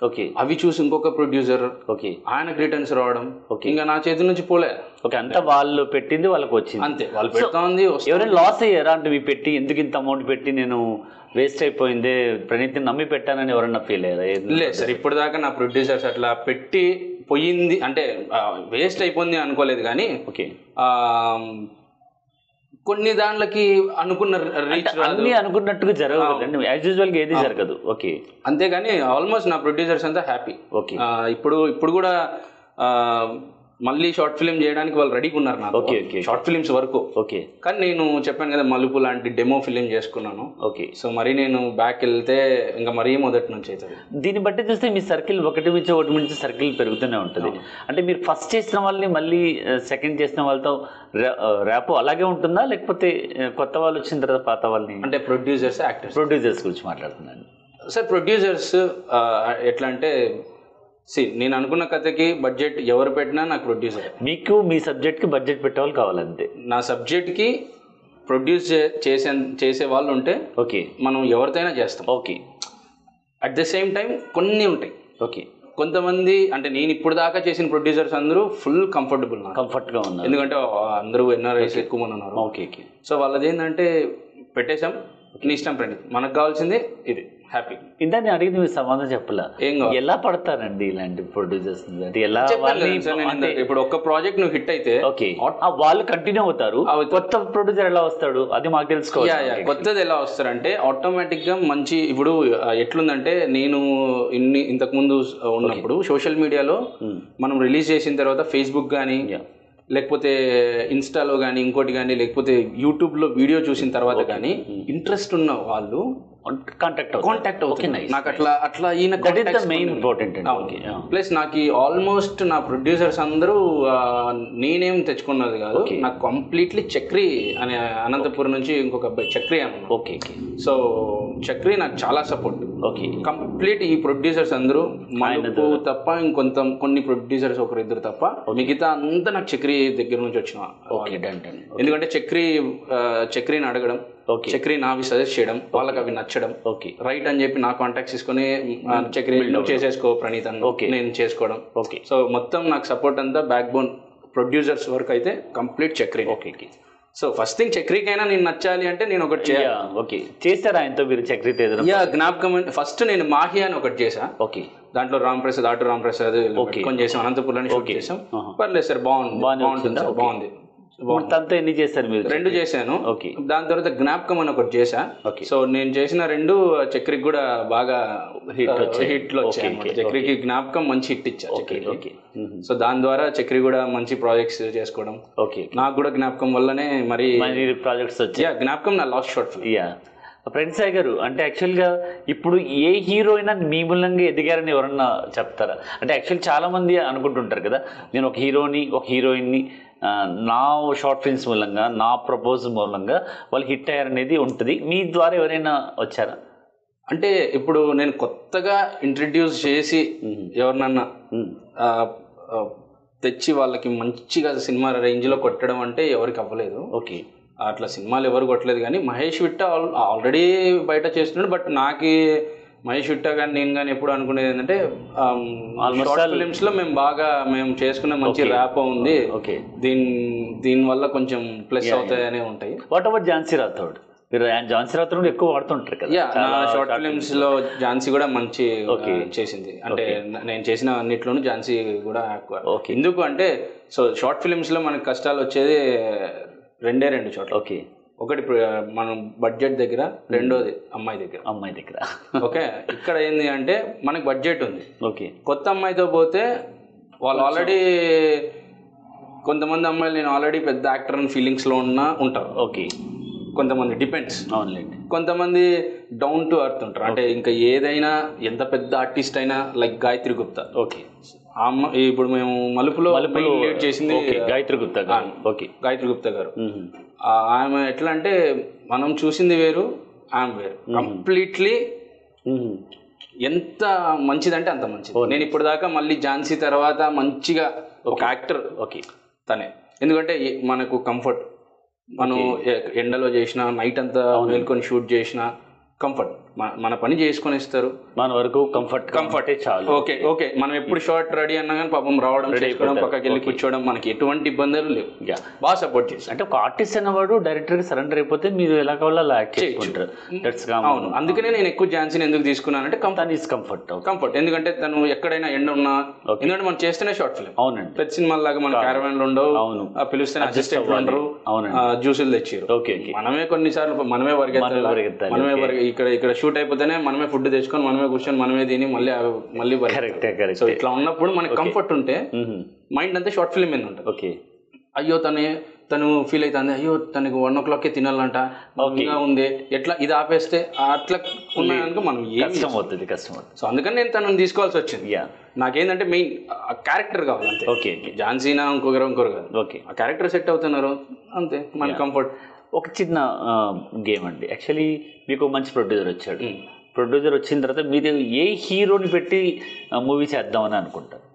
ఓకే. అవి చూసి ఇంకొక ప్రొడ్యూసర్ ఓకే. ఆయనకు రిటర్న్స్ రావడం. Okay. ఇంకా నా చేతి నుంచి పోలే. ఓకే అంతా వాళ్ళు పెట్టింది వాళ్ళకి వచ్చింది అంతే. వాళ్ళు పెడతా ఉంది. ఎవరైనా లాస్ అయ్యారా? అంటే మీ పెట్టి ఎందుకు ఇంత అమౌంట్ పెట్టి నేను వేస్ట్ అయిపోయింది. ప్రణీత్ని నమ్మి పెట్టానని ఎవరన్నా ఫీల్ అయ్యారా? లేదు సార్ ఇప్పుడు దాకా నా ప్రొడ్యూసర్స్ అట్లా పెట్టి పోయింది. అంటే వేస్ట్ అయిపోయింది అనుకోలేదు కానీ ఓకే. కొన్ని దాంట్లకి అనుకున్న రీచ్ అన్ని అనుకున్నట్టుగా జరగదు యాజ్ యూజువల్గా ఏది జరగదు. ఓకే. అంతేగాని ఆల్మోస్ట్ నా ప్రొడ్యూసర్స్ అంతా హ్యాపీ ఓకే. ఇప్పుడు ఇప్పుడు కూడా మళ్ళీ షార్ట్ ఫిల్మ్ చేయడానికి వాళ్ళు రెడీగా ఉన్నారు నాకు Okay, okay. షార్ట్ ఫిల్మ్స్ వరకు. ఓకే కానీ నేను చెప్పాను కదా మలుపు లాంటి డెమో ఫిలిం చేసుకున్నాను. ఓకే సో మరి నేను బ్యాక్ వెళ్తే ఇంకా మరీ మొదటి నుంచి అవుతుంది. దీన్ని బట్టి చూస్తే మీ సర్కిల్ ఒకటి నుంచి ఒకటి నుంచి సర్కిల్ పెరుగుతూనే ఉంటుంది. అంటే మీరు ఫస్ట్ చేసిన వాళ్ళని మళ్ళీ సెకండ్ చేసిన వాళ్ళతో ర్యాప్ అలాగే ఉంటుందా? లేకపోతే కొత్త వాళ్ళు వచ్చిన తర్వాత పాత వాళ్ళని? అంటే ప్రొడ్యూసర్స్ యాక్టర్స్ ప్రొడ్యూసర్స్ గురించి మాట్లాడుతున్నాను. సార్ ప్రొడ్యూసర్స్ ఎట్లా అంటే సి నేను అనుకున్న కథకి బడ్జెట్ ఎవరు పెట్టినా నాకు ప్రొడ్యూసర్ మీకు మీ సబ్జెక్ట్కి బడ్జెట్ పెట్టేవాళ్ళు కావాలంతే. నా సబ్జెక్ట్కి ప్రొడ్యూస్ చేసే చేసే వాళ్ళు ఉంటే ఓకే. మనం ఎవరితోనైనా చేస్తాం. Okay. At the same time కొన్ని ఉంటాయి. ఓకే. కొంతమంది అంటే నేను ఇప్పుడు దాకా చేసిన ప్రొడ్యూసర్స్ అందరూ ఫుల్ కంఫర్టబుల్ నాకు కంఫర్ట్గా ఉన్నారు. ఎందుకంటే అందరూ ఎన్ఆర్ఐస్ ఎక్కువ మంది ఉన్నారు. Okay okay. సో వాళ్ళది ఏంటంటే పెట్టేశాం. నీ ఇష్టం ప్రణీత్ మనకు కావాల్సింది ఇది. హ్యాపీ ఇందా నేను అడిగింది మీ సమాధానం చెప్పలా? ఎలా పడతారండి ఇలాంటి ప్రొడ్యూసర్స్ అంటే ఎలా. ఇప్పుడు ఒక్క ప్రాజెక్ట్ నువ్వు హిట్ అయితే ఓకే. వాళ్ళు కంటిన్యూ అవుతారు. కొత్త ప్రొడ్యూసర్ ఎలా వస్తాడు? అది మాకు తెలుసుకోవాలి కొత్తది ఎలా వస్తారంటే ఆటోమేటిక్గా మంచి ఇప్పుడు ఎట్లుందంటే నేను ఇన్ని ఇంతకు ముందు ఉన్నప్పుడు సోషల్ మీడియాలో Hmm. మనం రిలీజ్ చేసిన తర్వాత ఫేస్బుక్ కానీ. లేకపోతే ఇన్స్టాలో కానీ ఇంకోటి కానీ లేకపోతే యూట్యూబ్లో వీడియో చూసిన తర్వాత కానీ ఇంట్రెస్ట్ ఉన్న వాళ్ళు కాంటాక్ట్ కాంటాక్ట్ ఓకే నాకు అట్లా అట్లా ఈయన మెయిన్ ఇంపార్టెంట్ ప్లస్ నాకు ఆల్మోస్ట్ నా ప్రొడ్యూసర్స్ అందరూ నేనేం తెచ్చుకున్నది కాదు. నాకు కంప్లీట్లీ చక్రి అనే అనంతపురం నుంచి ఇంకొక అబ్బాయి చక్రి అన్న ఓకే సో చక్రి నాకు చాలా సపోర్ట్ ఓకే. కంప్లీట్ ఈ ప్రొడ్యూసర్స్ అందరూ మనకు తప్ప ఇంకొంత కొన్ని ప్రొడ్యూసర్స్ ఒకరు ఇద్దరు తప్ప మిగతా అంతా నాకు చక్రి దగ్గర నుంచి వచ్చిన ఓకే. ఎందుకంటే చక్రి చక్రిని అడగడం ఓకే. చక్రి నావి సజెస్ట్ చేయడం వాళ్ళకి అవి నచ్చడం. ఓకే. రైట్ అని చెప్పి నా కాంటాక్ట్స్ తీసుకొని ఆ, చక్రి నువ్వు చేసేసుకో ప్రణీత్ Okay. నేను చేసుకోవడం. ఓకే. సో మొత్తం నాకు సపోర్ట్ అంతా బ్యాక్ బోన్ ప్రొడ్యూసర్స్ వరకు అయితే complete Chakri okay okay. So first thing చక్రీకైనా నేను నచ్చాలి అంటే నేను ఒకటి చేయాలి ఓకే చేస్తారా? ఆయనతో మీరు ఏదైనా యా జ్ఞాపకం ఫస్ట్ నేను మాహి అని ఒకటి చేసా ఓకే దాంట్లో రామ్ ప్రసాద్ ఆటో రామ్ ప్రసాద్. పెట్టుకొని చేసాం Okay. చేసాం. పర్లేదు సార్ బాగుంది. బాగుంటుంది. బాగుంది. ఎన్ని చేస్తారు మీరు రెండు చేశాను. ఓకే. దాని తర్వాత జ్ఞాపకం అని ఒకటి చేశా. Okay. సో నేను చేసిన రెండు చక్రికి కూడా బాగా. హిట్లో వచ్చాయి. చక్రికి జ్ఞాపకం మంచి హిట్ ఇచ్చా ఓకే. ఓకే. సో దాని ద్వారా చక్రి కూడా మంచి ప్రాజెక్ట్స్ చేసుకోవడం. ఓకే. నాకు కూడా జ్ఞాపకం వల్లనే మరి ప్రాజెక్ట్స్ వచ్చాయి. జ్ఞాపకం నా last short film yeah friends గారు అంటే యాక్చువల్గా ఇప్పుడు ఏ హీరో అయినా మీ మూలంగా ఎదిగారని ఎవరన్నా చెప్తారా? అంటే యాక్చువల్ చాలా మంది అనుకుంటుంటారు కదా నేను ఒక హీరోని ఒక హీరోయిన్ని నా షార్ట్ ఫిల్మ్స్ మూలంగా నా ప్రపోజ్ మూలంగా వాళ్ళు హిట్ అయ్యారనేది ఉంటుంది. మీ ద్వారా ఎవరైనా వచ్చారా? అంటే ఇప్పుడు నేను కొత్తగా ఇంట్రడ్యూస్ చేసి ఎవరినన్నా తెచ్చి వాళ్ళకి మంచిగా సినిమా రేంజ్లో కొట్టడం అంటే ఎవరికి అవ్వలేదు. ఓకే. అట్లా సినిమాలు ఎవరు కొట్టలేదు కానీ మహేష్ విట్ట ఆల్రెడీ బయట చేస్తున్నాడు బట్ నాకు మహేష్ విట్ట కానీ నేను కానీ ఎప్పుడు అనుకునేది ఏంటంటే షార్ట్ all- ఫిలిమ్స్లో మేము బాగా మేము చేసుకున్న మంచి. ర్యాప్ ఉంది. ఓకే దీని దీని వల్ల కొంచెం ప్లస్ అవుతాయనే ఉంటాయి. వాట్ అబౌట్ ఝాన్సీ రాథోడ్ మీరు ఝాన్సీ రాథోడ్ ఎక్కువ వాడుతుంటారు కదా. షార్ట్ ఫిలిమ్స్లో ఝాన్సీ కూడా మంచి. ఆ, చేసింది. అంటే నేను చేసిన అన్నిట్లోనూ ఝాన్సీ కూడా Okay. ఎందుకు అంటే సో షార్ట్ ఫిలిమ్స్లో మనకి కష్టాలు వచ్చేది రెండే రెండు చోట్ల. ఓకే ఒకటి మనం బడ్జెట్ దగ్గర రెండోది అమ్మాయి దగ్గర. అమ్మాయి దగ్గర. ఓకే? ఇక్కడ ఏంది అంటే మనకి బడ్జెట్ ఉంది. ఓకే. కొత్త అమ్మాయితో పోతే వాళ్ళు ఆల్రెడీ కొంతమంది అమ్మాయిలు నేను ఆల్రెడీ పెద్ద యాక్టర్ అని ఫీలింగ్స్లో ఉన్నా ఉంటారు. ఓకే. కొంతమంది డిపెండ్స్. అవునులేండి. కొంతమంది డౌన్ టు అర్త్ ఉంటారు. అంటే ఇంకా ఏదైనా ఎంత పెద్ద ఆర్టిస్ట్ అయినా లైక్ గాయత్రి గుప్తా. ఓకే. ఆ అమ్మ ఇప్పుడు మేము మలుపులో మలుపులో చేసింది గాయత్రి గుప్తా గారు. ఓకే. గాయత్రి గుప్తా గారు. ఆమె ఎట్లా అంటే మనం చూసింది వేరు ఆమె వేరు. కంప్లీట్లీ. ఎంత మంచిదంటే అంత మంచిది. నేను ఇప్పుడు దాకా మళ్ళీ ఝాన్సీ తర్వాత మంచిగా ఒక యాక్టర్ ఓకే. తనే. ఎందుకంటే మనకు కంఫర్ట్. మనం ఎండలో చేసిన నైట్ అంతా మేల్కొని షూట్ చేసిన కంఫర్ట్. మన పని చేసుకొని ఇస్తారు మన వరకు కంఫర్ట్ కంఫర్టే చాలు. Okay okay. మనం ఎప్పుడు షార్ట్ రెడీ అన్నా కానీ పాపం రావడం చేసుకోవడం పక్కకి వెళ్ళి కూర్చోవడం మనకి ఎటువంటి ఇబ్బందులు లేవు. బాగా సపోర్ట్ చేశారు అంటే ఒక ఆర్టిస్ట్ అనేవాడు డైరెక్టర్కి సరెండర్ అయిపోతే మీరు ఎలా కావాలో అలా యాక్ట్ చేసుకుంటారు. దట్స్ అవును. అందుకనే నేను ఎక్కువ ఝాన్సీని ఎందుకు తీసుకున్నానంటే కంఫర్ట్ ఈస్ కంఫర్ట్ కంఫర్ట్ ఎందుకంటే తను ఎక్కడైనా ఎండ ఉన్నా ఎందుకంటే మనం చేస్తేనే షార్ట్ ఫిల్మ్ అవునండి. పెద్ద సినిమాల లాగా మన క్యారవాన్లు ఉండవు. అవును. ఆ పిలిస్తే అసిస్టెంట్లు ఉండరు. అవునండి. ఆ, జ్యూసులు తెచ్చారు. ఓకే మనమే కొన్నిసార్లు మనమే పరిగెత్తాలి మనమే ఇక్కడ ఇక్కడ షూట్ అయిపోతేనే మనమే ఫుడ్ తెచ్చుకొని మనమే కూర్చొని మనమే తిని మళ్ళీ మళ్ళీ పరిగెత్తాలి. కరెక్టే కరెక్ట్ సో ఇట్లా ఉన్నప్పుడు మనకి కంఫర్ట్ ఉంటే మైండ్ అంతా షార్ట్ ఫిల్మ్ మీద ఉంటుంది. ఓకే అయ్యో తను తను ఫీల్ అవుతుంది. అయ్యో తనకు వన్ ఓ క్లాక్కే తినాలంట. మంచిగా ఉంది. ఎట్లా ఇది ఆపేస్తే అట్లా ఉన్నాయనుకో మనం ఏం కష్టం అవుతుంది కష్టం అవుతుంది. సో అందుకని నేను తనని తీసుకోవాల్సి వచ్చింది. నాకేంటంటే మెయిన్ ఆ క్యారెక్టర్ కావాలి అంతే ఓకే ఓకే ఝాన్సీనా ఇంకొకరు ఇంకొకరు కాదు. ఓకే ఆ క్యారెక్టర్ సెట్ అవుతున్నారు. అంతే మన కంఫర్ట్ ఒక చిన్న గేమ్ అండి. యాక్చువల్లీ మీకు మంచి ప్రొడ్యూసర్ వచ్చాడు. ప్రొడ్యూసర్ వచ్చిన తర్వాత మీరు ఏ హీరోని పెట్టి మూవీ చేద్దామని అనుకుంటారు?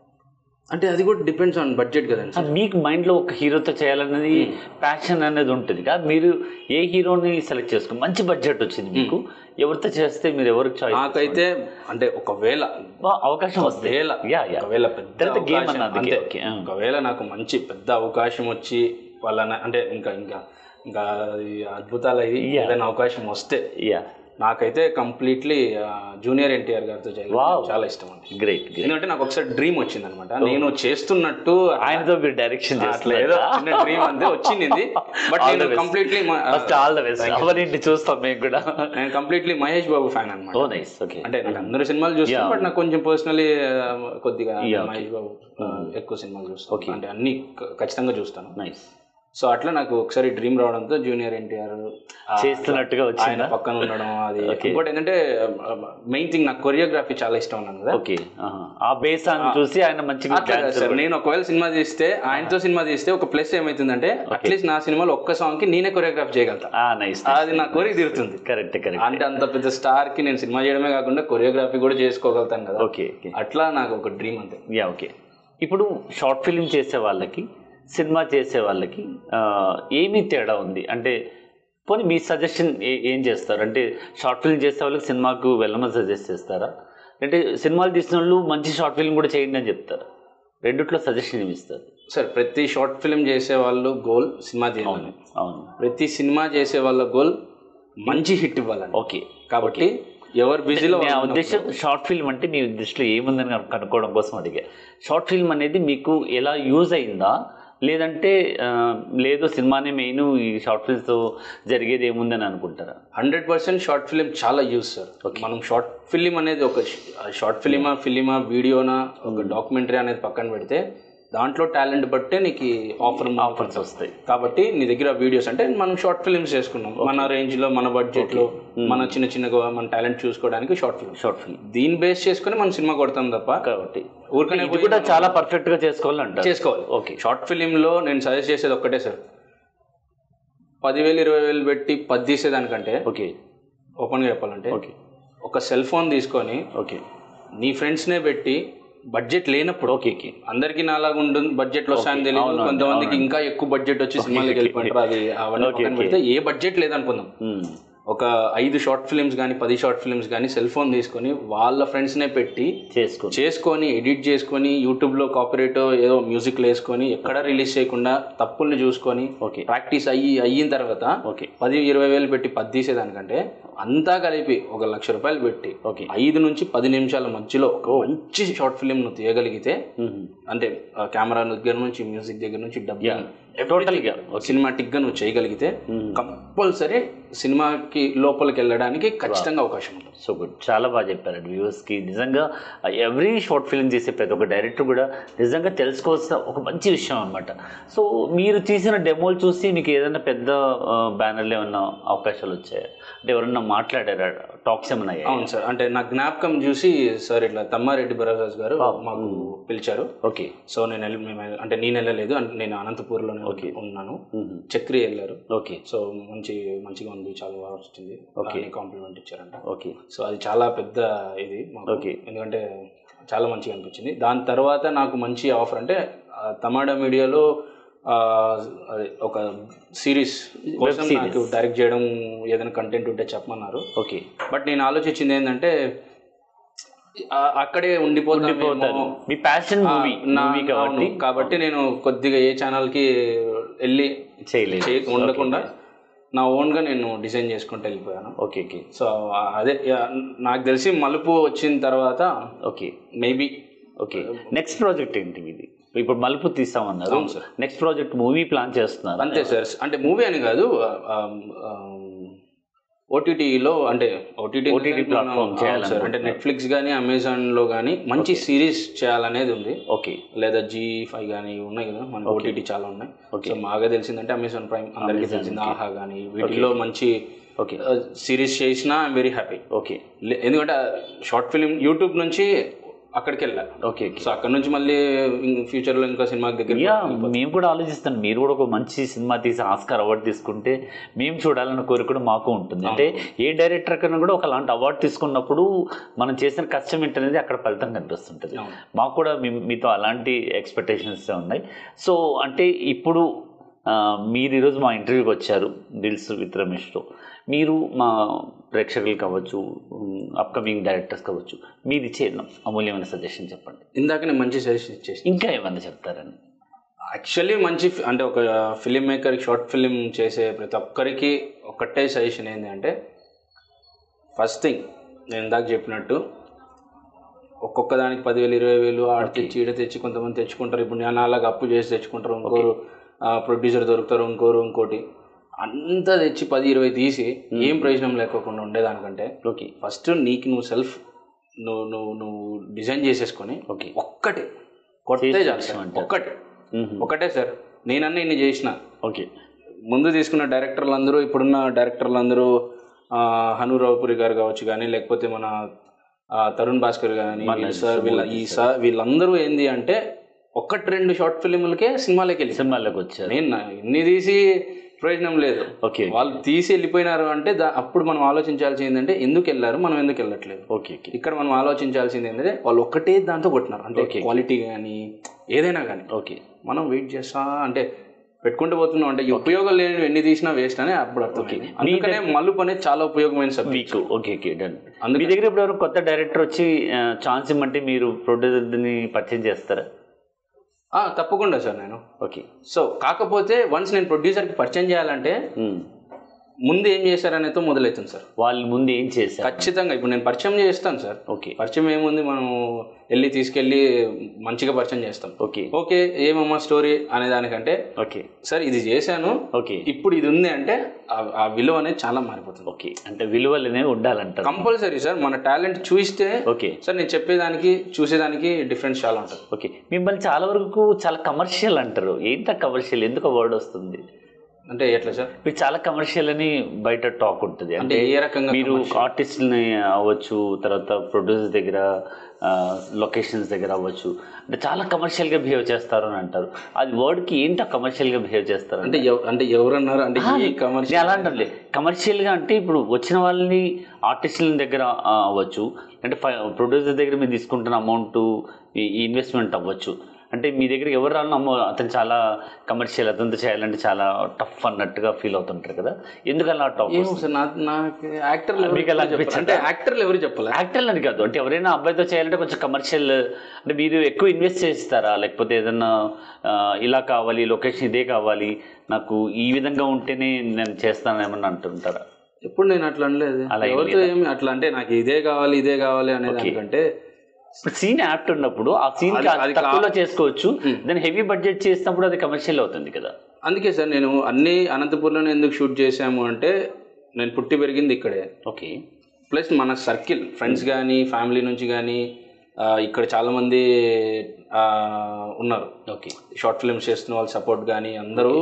అంటే అది కూడా డిపెండ్స్ ఆన్ బడ్జెట్ కదండి మీకు మైండ్లో ఒక హీరోతో చేయాలనేది ప్యాషన్ అనేది ఉంటుంది. కదా మీరు ఏ హీరోని సెలెక్ట్ చేసుకుని మంచి బడ్జెట్ వచ్చింది మీకు. ఎవరితో చేస్తే మీరు ఎవరికి చాయిస్ నాకైతే అంటే ఒకవేళ అవకాశం వస్తే. ఒకవేళ పెద్ద అవకాశం- అన్నది. ఒకవేళ నాకు మంచి పెద్ద అవకాశం వచ్చి వాళ్ళ అంటే ఇంకా ఇంకా ఇంకా అద్భుతాలు అయ్యి. ఏదైనా అవకాశం వస్తే యా నాకైతే కంప్లీట్లీ జూనియర్ ఎన్టీఆర్ గారితో. చాలా ఇష్టం అండి గ్రేట్ ఎందుకంటే నాకు ఒకసారి డ్రీమ్ వచ్చింది అనమాట నేను చేస్తున్నట్టు ఆయనతో మీరు డైరెక్షన్ చిన్న డ్రీమ్ అంతే వచ్చింది. బట్ నేను కంప్లీట్లీ ఆల్ ద బెస్ట్ అవన్నీ చూస్తాం మేము కూడా. నేను కంప్లీట్లీ మహేష్ బాబు ఫ్యాన్ అనమాట ఓ నైస్ ఓకే అంటే నాకు అందరు సినిమాలు చూస్తాను బట్ నాకు కొంచెం పర్సనలీ కొద్దిగా మహేష్ బాబు ఆ, ఎక్కువ సినిమాలు చూస్తాను. అంటే అన్ని ఖచ్చితంగా చూస్తాను. నైస్ సో అట్లా నాకు ఒకసారి డ్రీమ్ రావడంతో జూనియర్ ఎన్టీఆర్ చేస్తున్నట్టుగా ఆయన పక్కన ఉండడం అది. [laughs] ఇంకోటి ఏంటంటే మెయిన్ థింగ్ నాకు కొరియోగ్రఫీ చాలా ఇష్టం అన్నాను కదా. ఓకే ఆ బేస్ చూసి ఆయన మంచిగా నేను ఒకవేళ సినిమా తీస్తే ఆయనతో సినిమా తీస్తే ఒక ప్లస్ ఏమైతుందంటే అట్లీస్ట్ నా సినిమాలో ఒక్క సాంగ్కి నేనే కొరియోగ్రాఫ్ చేయగలుగుతా. ఆ నైస్ అది నా కోరిక తీరుతుంది. కరెక్ట్ కరెక్ట్ అంటే అంత పెద్ద స్టార్కి నేను సినిమా చేయడమే కాకుండా కొరియోగ్రఫీ కూడా చేసుకోగలుగుతాను కదా. ఓకే అట్లా నాకు ఒక డ్రీమ్ అంతే. యా ఓకే ఇప్పుడు షార్ట్ ఫిల్మ్ చేసే వాళ్ళకి సినిమా చేసే వాళ్ళకి ఏమీ తేడా ఉంది? అంటే పోనీ మీ సజెషన్ ఏం చేస్తారు? అంటే షార్ట్ ఫిల్మ్ చేసే వాళ్ళకి సినిమాకు వెళ్ళమని సజెస్ట్ చేస్తారా? అంటే సినిమాలు తీసిన వాళ్ళు మంచి షార్ట్ ఫిల్మ్ కూడా చేయండి అని చెప్తారు? రెండిట్లో సజెషన్ ఏమి ఇస్తారు? సార్ ప్రతి షార్ట్ ఫిల్మ్ చేసే వాళ్ళు గోల్ సినిమా తీయాలని. అవును ప్రతి సినిమా చేసే వాళ్ళ గోల్ మంచి హిట్ ఇవ్వాలని. ఓకే కాబట్టి ఎవరు బిజీలో నా ఉద్దేశం షార్ట్ ఫిల్మ్ అంటే మీ దృష్టిలో ఏముందని కను- కనుక్కోవడం కోసం అడిగా. షార్ట్ ఫిల్మ్ అనేది మీకు ఎలా యూజ్ అయిందా? లేదంటే లేదు సినిమానే మెయిన్ ఈ షార్ట్ ఫిల్మ్స్తో జరిగేది ఏముందని అనుకుంటారా? హండ్రెడ్ పర్సెంట్ షార్ట్ ఫిలిం చాలా యూజ్ సార్. మనం షార్ట్ ఫిలిం అనేది ఒక షార్ట్ ఫిలిమా ఫిలిమా వీడియోనా ఒక డాక్యుమెంటరీ అనేది పక్కన పెడితే దాంట్లో టాలెంట్ బట్టే నీకు ఆఫర్ ఆఫర్స్ వస్తాయి. కాబట్టి నీ దగ్గర వీడియోస్ అంటే మనం షార్ట్ ఫిలిమ్స్ చేసుకున్నాం. మన రేంజ్లో మన బడ్జెట్లో మన చిన్న చిన్నగా మన టాలెంట్ చూసుకోవడానికి షార్ట్ ఫిల్మ్ షార్ట్ ఫిల్మ్. దీన్ని బేస్ చేసుకుని మనం సినిమా కొడతాం తప్ప కాబట్టి. ఊరికనే కూడా చాలా పర్ఫెక్ట్గా చేసుకోవాలంటారు. చేసుకోవాలి. ఓకే షార్ట్ ఫిలింలో నేను సజెస్ట్ చేసేది ఒక్కటే సార్. పదివేలు ఇరవై వేలు పెట్టి పది తీసేదానికంటే ఓకే ఓపెన్గా చెప్పాలంటే ఓకే ఒక సెల్ ఫోన్ తీసుకొని ఓకే నీ ఫ్రెండ్స్నే పెట్టి బడ్జెట్ లేనప్పుడు ఓకే అందరికి నాలాగా ఉంటుంది బడ్జెట్ వస్తాయని తెలియదు కొంతమందికి ఇంకా ఎక్కువ బడ్జెట్ వచ్చి సినిమాలకి వెళ్ళిపోతారు అది అవన్నీ పెడితే ఏ బడ్జెట్ లేదనుకుందాం. ఒక ఐదు షార్ట్ ఫిల్మ్స్ కానీ పది షార్ట్ ఫిల్మ్స్ కానీ సెల్ ఫోన్ తీసుకొని వాళ్ళ ఫ్రెండ్స్నే పెట్టి చేసుకో చేసుకొని ఎడిట్ చేసుకొని యూట్యూబ్లో కాపరేట్ ఏదో మ్యూజిక్లు వేసుకొని ఎక్కడ రిలీజ్ చేయకుండా తప్పుల్ని చూసుకొని ఓకే. ప్రాక్టీస్ అయ్యి అయిన తర్వాత ఓకే. పది ఇరవై వేలు పెట్టి పది తీసేదానికంటే అంతా కలిపి ఒక లక్ష రూపాయలు పెట్టి ఓకే. ఐదు నుంచి పది నిమిషాల మధ్యలో ఒక మంచి షార్ట్ ఫిలిం నువ్వు తీయగలిగితే. అంటే కెమెరా దగ్గర నుంచి మ్యూజిక్ దగ్గర నుంచి డబ్బు టోటల్గా. సినిమాటిక్గా నువ్వు చేయగలిగితే కంపల్సరీ సినిమాకి లోపలికి వెళ్ళడానికి ఖచ్చితంగా అవకాశం ఉంటుంది. సో గుడ్ చాలా బాగా చెప్పారండి వ్యూవర్స్కి. నిజంగా ఎవ్రీ షార్ట్ ఫిల్మ్ చేసే ప్రతి ఒక్క డైరెక్టర్ కూడా నిజంగా తెలుసుకోవాల్సిన ఒక మంచి విషయం అనమాట సో మీరు తీసిన డెమోలు చూసి మీకు ఏదైనా పెద్ద బ్యానర్లు ఏమన్నా అవకాశాలు వచ్చాయా? అంటే ఎవరన్నా మాట్లాడారా? టాక్స్ ఏమన్నా? అవును సార్. అంటే నా జ్ఞాపకం చూసి సార్ ఇట్లా తమ్మారెడ్డి బరరాజ్ గారు మాకు పిలిచారు. ఓకే. సో నేను వెళ్ళి మేము అంటే నేను వెళ్ళలేదు. అంటే నేను అనంతపూర్లోనే ఉన్నాను. మ్మ్. చక్రి వెళ్ళారు. ఓకే. సో మంచి మంచిగా ఉంది. చాలా బాగా వచ్చింది అని కాంప్లిమెంట్ ఇచ్చారంట. ఓకే. సో అది చాలా పెద్ద ఇది. Okay. ఎందుకంటే చాలా మంచిగా అనిపించింది. దాని తర్వాత నాకు మంచి ఆఫర్ అంటే తమాడా మీడియాలో అదే ఒక సిరీస్ కోసం. నాకు డైరెక్ట్ చేయడం ఏదైనా కంటెంట్ ఉంటే చెప్పమన్నారు. ఓకే. బట్ నేను ఆలోచించింది ఏంటంటే అక్కడే ఉండిపోతాను మీ ప్యాషన్ మూవీ కాబట్టి. కాబట్టి నేను కొద్దిగా ఏ ఛానల్కి వెళ్ళి చేయలేదు. ఉండకుండా నా ఓన్గా నేను డిజైన్ చేసుకుంటూ వెళ్ళిపోయాను. Okay okay. సో అదే నాకు తెలిసి మలుపు వచ్చిన తర్వాత okay. Maybe okay. Next project ఏంటి ఇది ఇప్పుడు Malupu తీస్తామన్నారు. Sir. Next project movie plan చేస్తున్నారు. అంతే సార్. అంటే మూవీ అని కాదు ఓటీటీలో అంటే ఓటీటీ OTT platform చేయాలనుకుంటున్నారు. అంటే నెట్ఫ్లిక్స్ కానీ అమెజాన్లో కానీ మంచి సిరీస్ చేయాలనేది ఉంది. ఓకే లేదా జీ ఫైవ్ కానీ ఉన్నాయి కదా మన ఓటీటీ చాలా ఉన్నాయి. సో బాగా తెలిసిందంటే అమెజాన్ ప్రైమ్ అందరికీ తెలిసింది. ఆహా కానీ వీటిలో మంచి ఓకే సిరీస్ చేసినా ఐఎమ్ వెరీ హ్యాపీ ఓకే ఎందుకంటే షార్ట్ ఫిలిం యూట్యూబ్ నుంచి అక్కడికి వెళ్ళా ఓకే సో అక్కడ నుంచి మళ్ళీ ఫ్యూచర్లో ఇంకా సినిమాకి దగ్గర మేము కూడా ఆలోచిస్తాం మీరు కూడా ఒక మంచి సినిమా తీసి ఆస్కార్ అవార్డు తీసుకుంటే మేము చూడాలన్న కోరిక కూడా మాకు ఉంటుంది. అంటే ఏ డైరెక్టర్ కన్నా కూడా ఒక అలాంటి అవార్డు తీసుకున్నప్పుడు మనం చేసిన కష్టం ఏంటనేది అక్కడ ఫలితం కనిపిస్తుంటుంది. మాకు కూడా మీతో అలాంటి ఎక్స్పెక్టేషన్స్ ఉన్నాయి. సో అంటే ఇప్పుడు మీరు ఈరోజు మా ఇంటర్వ్యూకి వచ్చారు. దిల్స్ విత్ రమేష్తో మీరు మా ప్రేక్షకులు కావచ్చు అప్కమింగ్ డైరెక్టర్స్ కావచ్చు మీరు ఇచ్చే అమూల్యమైన సజెషన్ చెప్పండి. ఇందాకనే మంచి సజెషన్ ఇచ్చేసి ఇంకా ఏమన్నా చెప్తారని? యాక్చువల్లీ మంచి అంటే ఒక ఫిలిం మేకర్ షార్ట్ ఫిలిం చేసే ప్రతి ఒక్కరికి ఒకటే సజెషన్ ఏంటి అంటే ఫస్ట్ థింగ్ నేను ఇందాక చెప్పినట్టు ఒక్కొక్క దానికి పదివేలు ఇరవై వేలు ఆడ తెచ్చి ఈడ తెచ్చి కొంతమంది తెచ్చుకుంటారు. ఇప్పుడు నేను అలాగ అప్పు చేసి తెచ్చుకుంటారు. ఇంకోరు ప్రొడ్యూసర్ దొరుకుతారు. ఇంకోరు ఇంకోటి. అంతా తెచ్చి పది ఇరవై తీసి ఏం ప్రయోజనం లేకోకుండా ఉండేదానికంటే ఓకే. ఫస్ట్ నీకు నువ్వు సెల్ఫ్ నువ్వు నువ్వు నువ్వు డిజైన్ చేసేసుకొని ఓకే. ఒక్కటే కొట్టే అంటారు. ఒక్కటే. ఒకటే సార్. నేనన్నీ ఇన్ని చేసిన. ఓకే. ముందు తీసుకున్న డైరెక్టర్లు అందరూ ఇప్పుడున్న డైరెక్టర్లు అందరూ ఆ, హను రావుపురి గారు కావచ్చు కానీ లేకపోతే మన తరుణ్ భాస్కర్ కానీ సార్ వీళ్ళ ఈ సార్ వీళ్ళందరూ ఏంది అంటే ఒక్కటి రెండు షార్ట్ ఫిలింలకే సినిమాలకి వెళ్ళి సినిమాలోకి వచ్చారు. నేను ఇన్ని తీసి ప్రయోజనం లేదు. ఓకే వాళ్ళు తీసి వెళ్ళిపోయినారు అంటే అప్పుడు మనం ఆలోచించాల్సింది ఏంటంటే ఎందుకు వెళ్ళారు మనం ఎందుకు వెళ్ళట్లేదు. ఓకే ఓకే ఇక్కడ మనం ఆలోచించాల్సింది ఏంటంటే వాళ్ళు ఒక్కటే దాంతో కొట్టినారు. అంటే క్వాలిటీ కానీ ఏదైనా కానీ ఓకే మనం వెయిట్ చేస్తా అంటే పెట్టుకుంటూ పోతున్నాం అంటే ఈ ఉపయోగం లేని ఎన్ని తీసినా వేస్ట్ అని అప్పుడు అర్థం అందుకనే మలుపు అనేది చాలా ఉపయోగమైన సబ్జెక్ట్ ఓకే ఓకే డన్ మీ దగ్గర ఇప్పుడు ఎవరు కొత్త డైరెక్టర్ వచ్చి ఛాన్స్ ఇమ్మంటే మీరు ప్రొడ్యూసర్ని పరిచయం చేస్తారా? తప్పకుండా సార్ నేను. ఓకే. సో కాకపోతే వన్స్ నేను ప్రొడ్యూసర్కి పరిచయం చేయాలంటే hmm. ముందు ఏం చేశారనేతో మొదలవుతుంది సార్. వాళ్ళ ముందు ఏం చేశారు? ఖచ్చితంగా. ఇప్పుడు నేను పరిచయం చేస్తాను సార్. ఓకే. పరిచయం ఏముంది? మనం వెళ్ళి తీసుకెళ్ళి మంచిగా పరిచయం చేస్తాం. ఓకే. ఓకే ఏమమ్మా స్టోరీ అనే దానికంటే ఓకే. సార్ ఇది చేశాను. ఓకే. ఇప్పుడు ఇది ఉంది అంటే ఆ- విలువ అనేది చాలా మారిపోతుంది. ఓకే. అంటే విలువలు అనేవి ఉండాలంటారు. Compulsory sir. మన టాలెంట్ చూస్తే ఓకే. సార్ నేను చెప్పేదానికి చూసేదానికి డిఫరెన్స్ చాలా ఉంటుంది. ఓకే. మిమ్మల్ని చాలా వరకు చాలా కమర్షియల్ అంటారు. ఏంట కమర్షియల్? ఎందుకు వర్డ్ వస్తుంది? అంటే ఎట్లా సార్? మీరు చాలా కమర్షియల్ అని బయట టాక్ ఉంటుంది. అంటే ఏ రకంగా మీరు ఆర్టిస్ట్ని అవ్వచ్చు తర్వాత ప్రొడ్యూసర్ దగ్గర లొకేషన్స్ దగ్గర అవ్వచ్చు. అంటే చాలా కమర్షియల్గా బిహేవ్ చేస్తారు అని అంటారు. అది వర్డ్కి ఏంటో కమర్షియల్గా బిహేవ్ చేస్తారు అంటే అంటే? ఎవరన్నారు? అంటే కమర్షియల్ అలా అంటే కమర్షియల్గా అంటే ఇప్పుడు వచ్చిన వాళ్ళని ఆర్టిస్టుల దగ్గర అవ్వచ్చు. అంటే ప్రొడ్యూసర్ దగ్గర మీరు తీసుకుంటున్న అమౌంట్ ఈ ఇన్వెస్ట్మెంట్ అవ్వచ్చు. అంటే మీ దగ్గర ఎవరు రాను అమ్మో అతను చాలా కమర్షియల్ అతనితో చేయాలంటే చాలా టఫ్ అన్నట్టుగా ఫీల్ అవుతుంటారు కదా. ఎందుకు అలా నా నాకు యాక్టర్లు మీకు ఎలా? అంటే యాక్టర్లు ఎవరు చెప్పాలి? యాక్టర్లు అని కాదు అంటే ఎవరైనా అబ్బాయితో చేయాలంటే కొంచెం కమర్షియల్ అంటే మీరు ఎక్కువ ఇన్వెస్ట్ చేస్తారా? లేకపోతే ఏదన్నా ఇలా కావాలి లొకేషన్ ఇదే కావాలి నాకు ఈ విధంగా ఉంటేనే నేను చేస్తాను ఏమన్నా అంటుంటారా? ఎప్పుడు నేను అట్లా అనలేదు. అలా ఎవరితో ఏమి అట్లా అంటే నాకు ఇదే కావాలి ఇదే కావాలి అనే దానికంటే ఇప్పుడు సీన్ యాప్ట్ ఉన్నప్పుడు ఆ సీన్ తక్కువలో చేసుకోవచ్చు దాన్ని హెవీ బడ్జెట్ చేసినప్పుడు అది కమర్షియల్ అవుతుంది కదా. అందుకే సార్ నేను అన్ని అనంతపూర్లోనే ఎందుకు షూట్ చేశాము అంటే నేను పుట్టి పెరిగింది ఇక్కడే. ఓకే. ప్లస్ మన సర్కిల్ ఫ్రెండ్స్ కానీ ఫ్యామిలీ నుంచి కానీ ఇక్కడ చాలామంది ఉన్నారు. ఓకే. షార్ట్ ఫిల్మ్స్ చేస్తున్న వాళ్ళ సపోర్ట్ కానీ అందరూ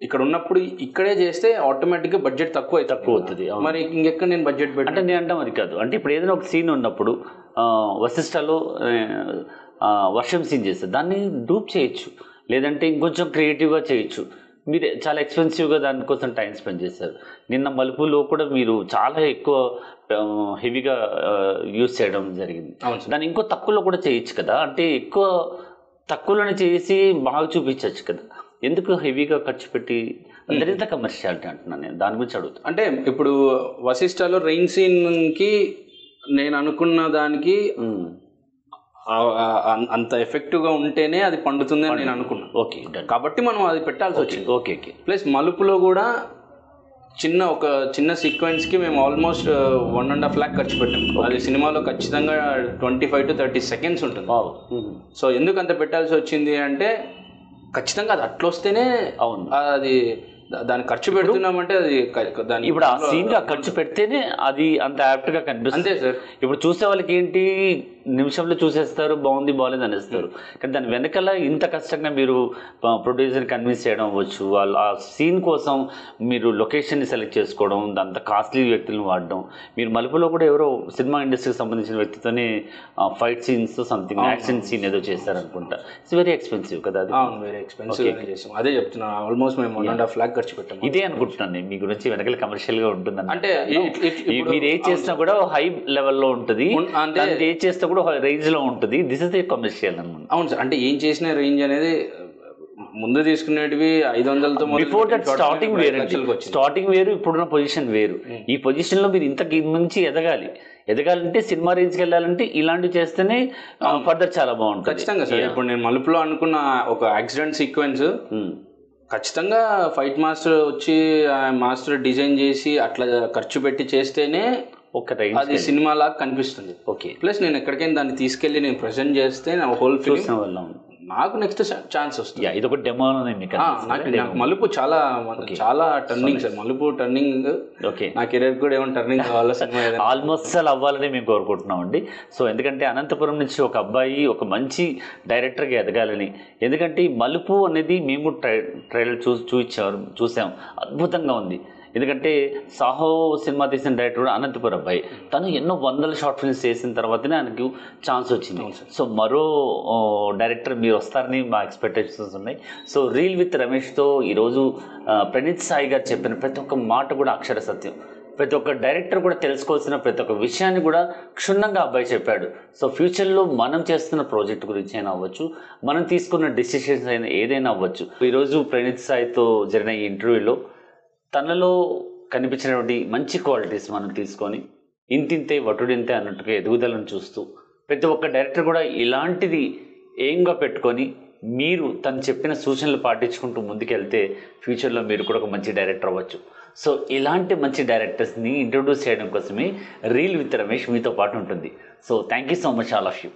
ఇక్కడ ఉన్నప్పుడు ఇక్కడే చేస్తే ఆటోమేటిక్గా బడ్జెట్ తక్కువ తక్కువ అవుతుంది. మరి ఇంకెక్కడ నేను బడ్జెట్ అంటే పెట్టాను నేను అంటాం అది కాదు. అంటే ఇప్పుడు ఏదైనా ఒక సీన్ ఉన్నప్పుడు ఆ, వర్షం సీన్ చేస్తారు. దాన్ని డూప్ చేయొచ్చు. లేదంటే ఇంకొంచెం క్రియేటివ్గా చేయొచ్చు. మీరు చాలా ఎక్స్పెన్సివ్గా దానికోసం టైం స్పెండ్ చేశారు నిన్న మలుపులో కూడా మీరు చాలా ఎక్కువ హెవీగా యూస్ చేయడం జరిగింది. దాన్ని ఇంకో తక్కువలో కూడా చేయొచ్చు కదా. అంటే ఎక్కువ తక్కువలోనే చేసి బాగా చూపించవచ్చు కదా. ఎందుకు హెవీగా ఖర్చు పెట్టి? అంతరింత కమర్షియాలిటీ అంటున్నాను నేను. దాని గురించి అడుగుతాను అంటే ఇప్పుడు వశిష్ఠలో రెయిన్ సీన్కి నేను అనుకున్న దానికి అంత ఎఫెక్టివ్గా ఉంటేనే అది పండుతుంది. అని నేను అనుకున్నాను ఓకే కాబట్టి మనం అది పెట్టాల్సి వచ్చింది. Okay okay. ప్లస్ మలుపులో కూడా చిన్న ఒక చిన్న సీక్వెన్స్కి మేము almost one and half lakh ఖర్చు పెట్టాం. అది సినిమాలో ఖచ్చితంగా twenty five to thirty seconds ఉంటుంది. సో ఎందుకు అంత పెట్టాల్సి వచ్చింది అంటే ఖచ్చితంగా అది అట్లా వస్తేనే అవును. అది దా- దానికి ఖర్చు పెడుతున్నామంటే అది దాని ఇప్పుడు ఆ సీన్గా ఖర్చు పెడితేనే అది అంత యాప్ట్గా కనిపిస్తుంది. అంతే సార్. ఇప్పుడు చూసే వాళ్ళకి ఏంటి నిమిషంలో చూసేస్తారు బాగుంది బాగాలేదు అనేస్తారు. కానీ దాని వెనకాల ఇంత కష్టంగా మీరు ప్రొడ్యూసర్ కన్విన్స్ చేయడం అవ్వచ్చు. వాళ్ళు ఆ సీన్ కోసం మీరు లొకేషన్ని సెలెక్ట్ చేసుకోవడం అంత కాస్ట్లీ వ్యక్తులను వాడడం. మీరు మలుపులో కూడా ఎవరో సినిమా ఇండస్ట్రీకి సంబంధించిన వ్యక్తితోనే fight scenes something action scene ఏదో చేశారనుకుంటా ఇట్స్ వెరీ ఎక్స్పెన్సివ్ కదా అది? అవును వెరీ ఎక్స్పెన్సివ్ చేసాం. అదే చెప్తున్నా ఆల్మోస్ట్ మేము వన్ అండ్ హాఫ్ ల్యాక్ ఖర్చు పెట్టాము ఇదే అనుకుంటున్నాను నేను మీ గురించి వెనకాల కమర్షియల్గా ఉంటుంది అంటే మీరు ఏ చేసినా కూడా హై లెవెల్లో ఉంటుంది. అంటే ఏ చేస్తే కూడా రేంజ్లో ఉంటుంది. దిస్ ఇస్ ఏ కమర్షియల్ అనమాట అవును సార్. అంటే ఏం చేసిన రేంజ్ అనేది ముందు తీసుకునేటివి ఐదు వందలతో బిఫోర్ దట్ స్టార్టింగ్ వేరు స్టార్టింగ్ వేరు ఇప్పుడున్న పొజిషన్ వేరు. ఈ పొజిషన్లో మీరు ఇంతకు మించి ఎదగాలి. ఎదగాలంటే సినిమా రేంజ్కి వెళ్ళాలంటే ఇలాంటివి చేస్తేనే ఫర్దర్ చాలా బాగుంటుంది. ఖచ్చితంగా సార్. ఇప్పుడు నేను మలుపులో అనుకున్న ఒక యాక్సిడెంట్ సీక్వెన్స్ ఉమ్. ఖచ్చితంగా ఫైట్ మాస్టర్ వచ్చి మాస్టర్ డిజైన్ చేసి అట్లా ఖర్చు పెట్టి చేస్తేనే ఒక అది సినిమా లాగా కనిపిస్తుంది. ఓకే ప్లస్ నేను ఎక్కడికైనా దాన్ని తీసుకెళ్ళి నేను ప్రజెంట్ చేస్తే నా హోల్ ఫిల్మ్ వాళ్ళం. నాకు నెక్స్ట్ ఛాన్స్ వస్తుంది. యా ఇది ఒక డెమో నాకు మలుపు చాలా చాలా turning sir. Malupu turning okay నా కెరీర్ కూడా ఏమైనా టర్నింగ్ కావాలా సినిమా ఆల్మోస్ట్ అలా అవ్వాలని మేము కోరుకుంటున్నామండి సో ఎందుకంటే అనంతపురం నుంచి ఒక అబ్బాయి ఒక మంచి డైరెక్టర్గా ఎదగాలని. ఎందుకంటే మలుపు అనేది మేము ట్రై ట్రైలర్ చూ చూచారు చూసాం. అద్భుతంగా ఉంది. ఎందుకంటే సాహో సినిమా తీసిన డైరెక్టర్ కూడా అనంతపురం అబ్బాయి. తను ఎన్నో వందల షార్ట్ ఫిల్మ్స్ చేసిన తర్వాతనే ఆయనకు ఛాన్స్ వచ్చింది. సో మరో డైరెక్టర్ మీరు వస్తారని మా ఎక్స్పెక్టేషన్స్ ఉన్నాయి. సో రీల్ విత్ రమేష్తో ఈరోజు ప్రణీత్ సాయి గారు చెప్పిన ప్రతి ఒక్క మాట కూడా అక్షర సత్యం. ప్రతి ఒక్క డైరెక్టర్ కూడా తెలుసుకోవాల్సిన ప్రతి ఒక్క విషయాన్ని కూడా క్షుణ్ణంగా అబ్బాయి చెప్పాడు. సో ఫ్యూచర్లో మనం చేస్తున్న ప్రాజెక్ట్ గురించి అయినా అవ్వచ్చు మనం తీసుకున్న డెసిషన్స్ అయినా ఏదైనా అవ్వచ్చు. ఈరోజు ప్రణీత్ సాయితో జరిగిన ఈ ఇంటర్వ్యూలో తనలో కనిపించినటువంటి మంచి క్వాలిటీస్ మనం తీసుకొని ఇంతింతే వటుడింతే అన్నట్టుగా ఎదుగుదలను చూస్తూ ప్రతి ఒక్క డైరెక్టర్ కూడా ఇలాంటిది ఏంగా పెట్టుకొని మీరు తను చెప్పిన సూచనలు పాటించుకుంటూ ముందుకెళ్తే ఫ్యూచర్లో మీరు కూడా ఒక మంచి డైరెక్టర్ అవ్వచ్చు. సో ఇలాంటి మంచి డైరెక్టర్స్ని ఇంట్రొడ్యూస్ చేయడం కోసమే రీల్ విత్ రమేష్ మీతో పాటు ఉంటుంది. So thank you so much all of you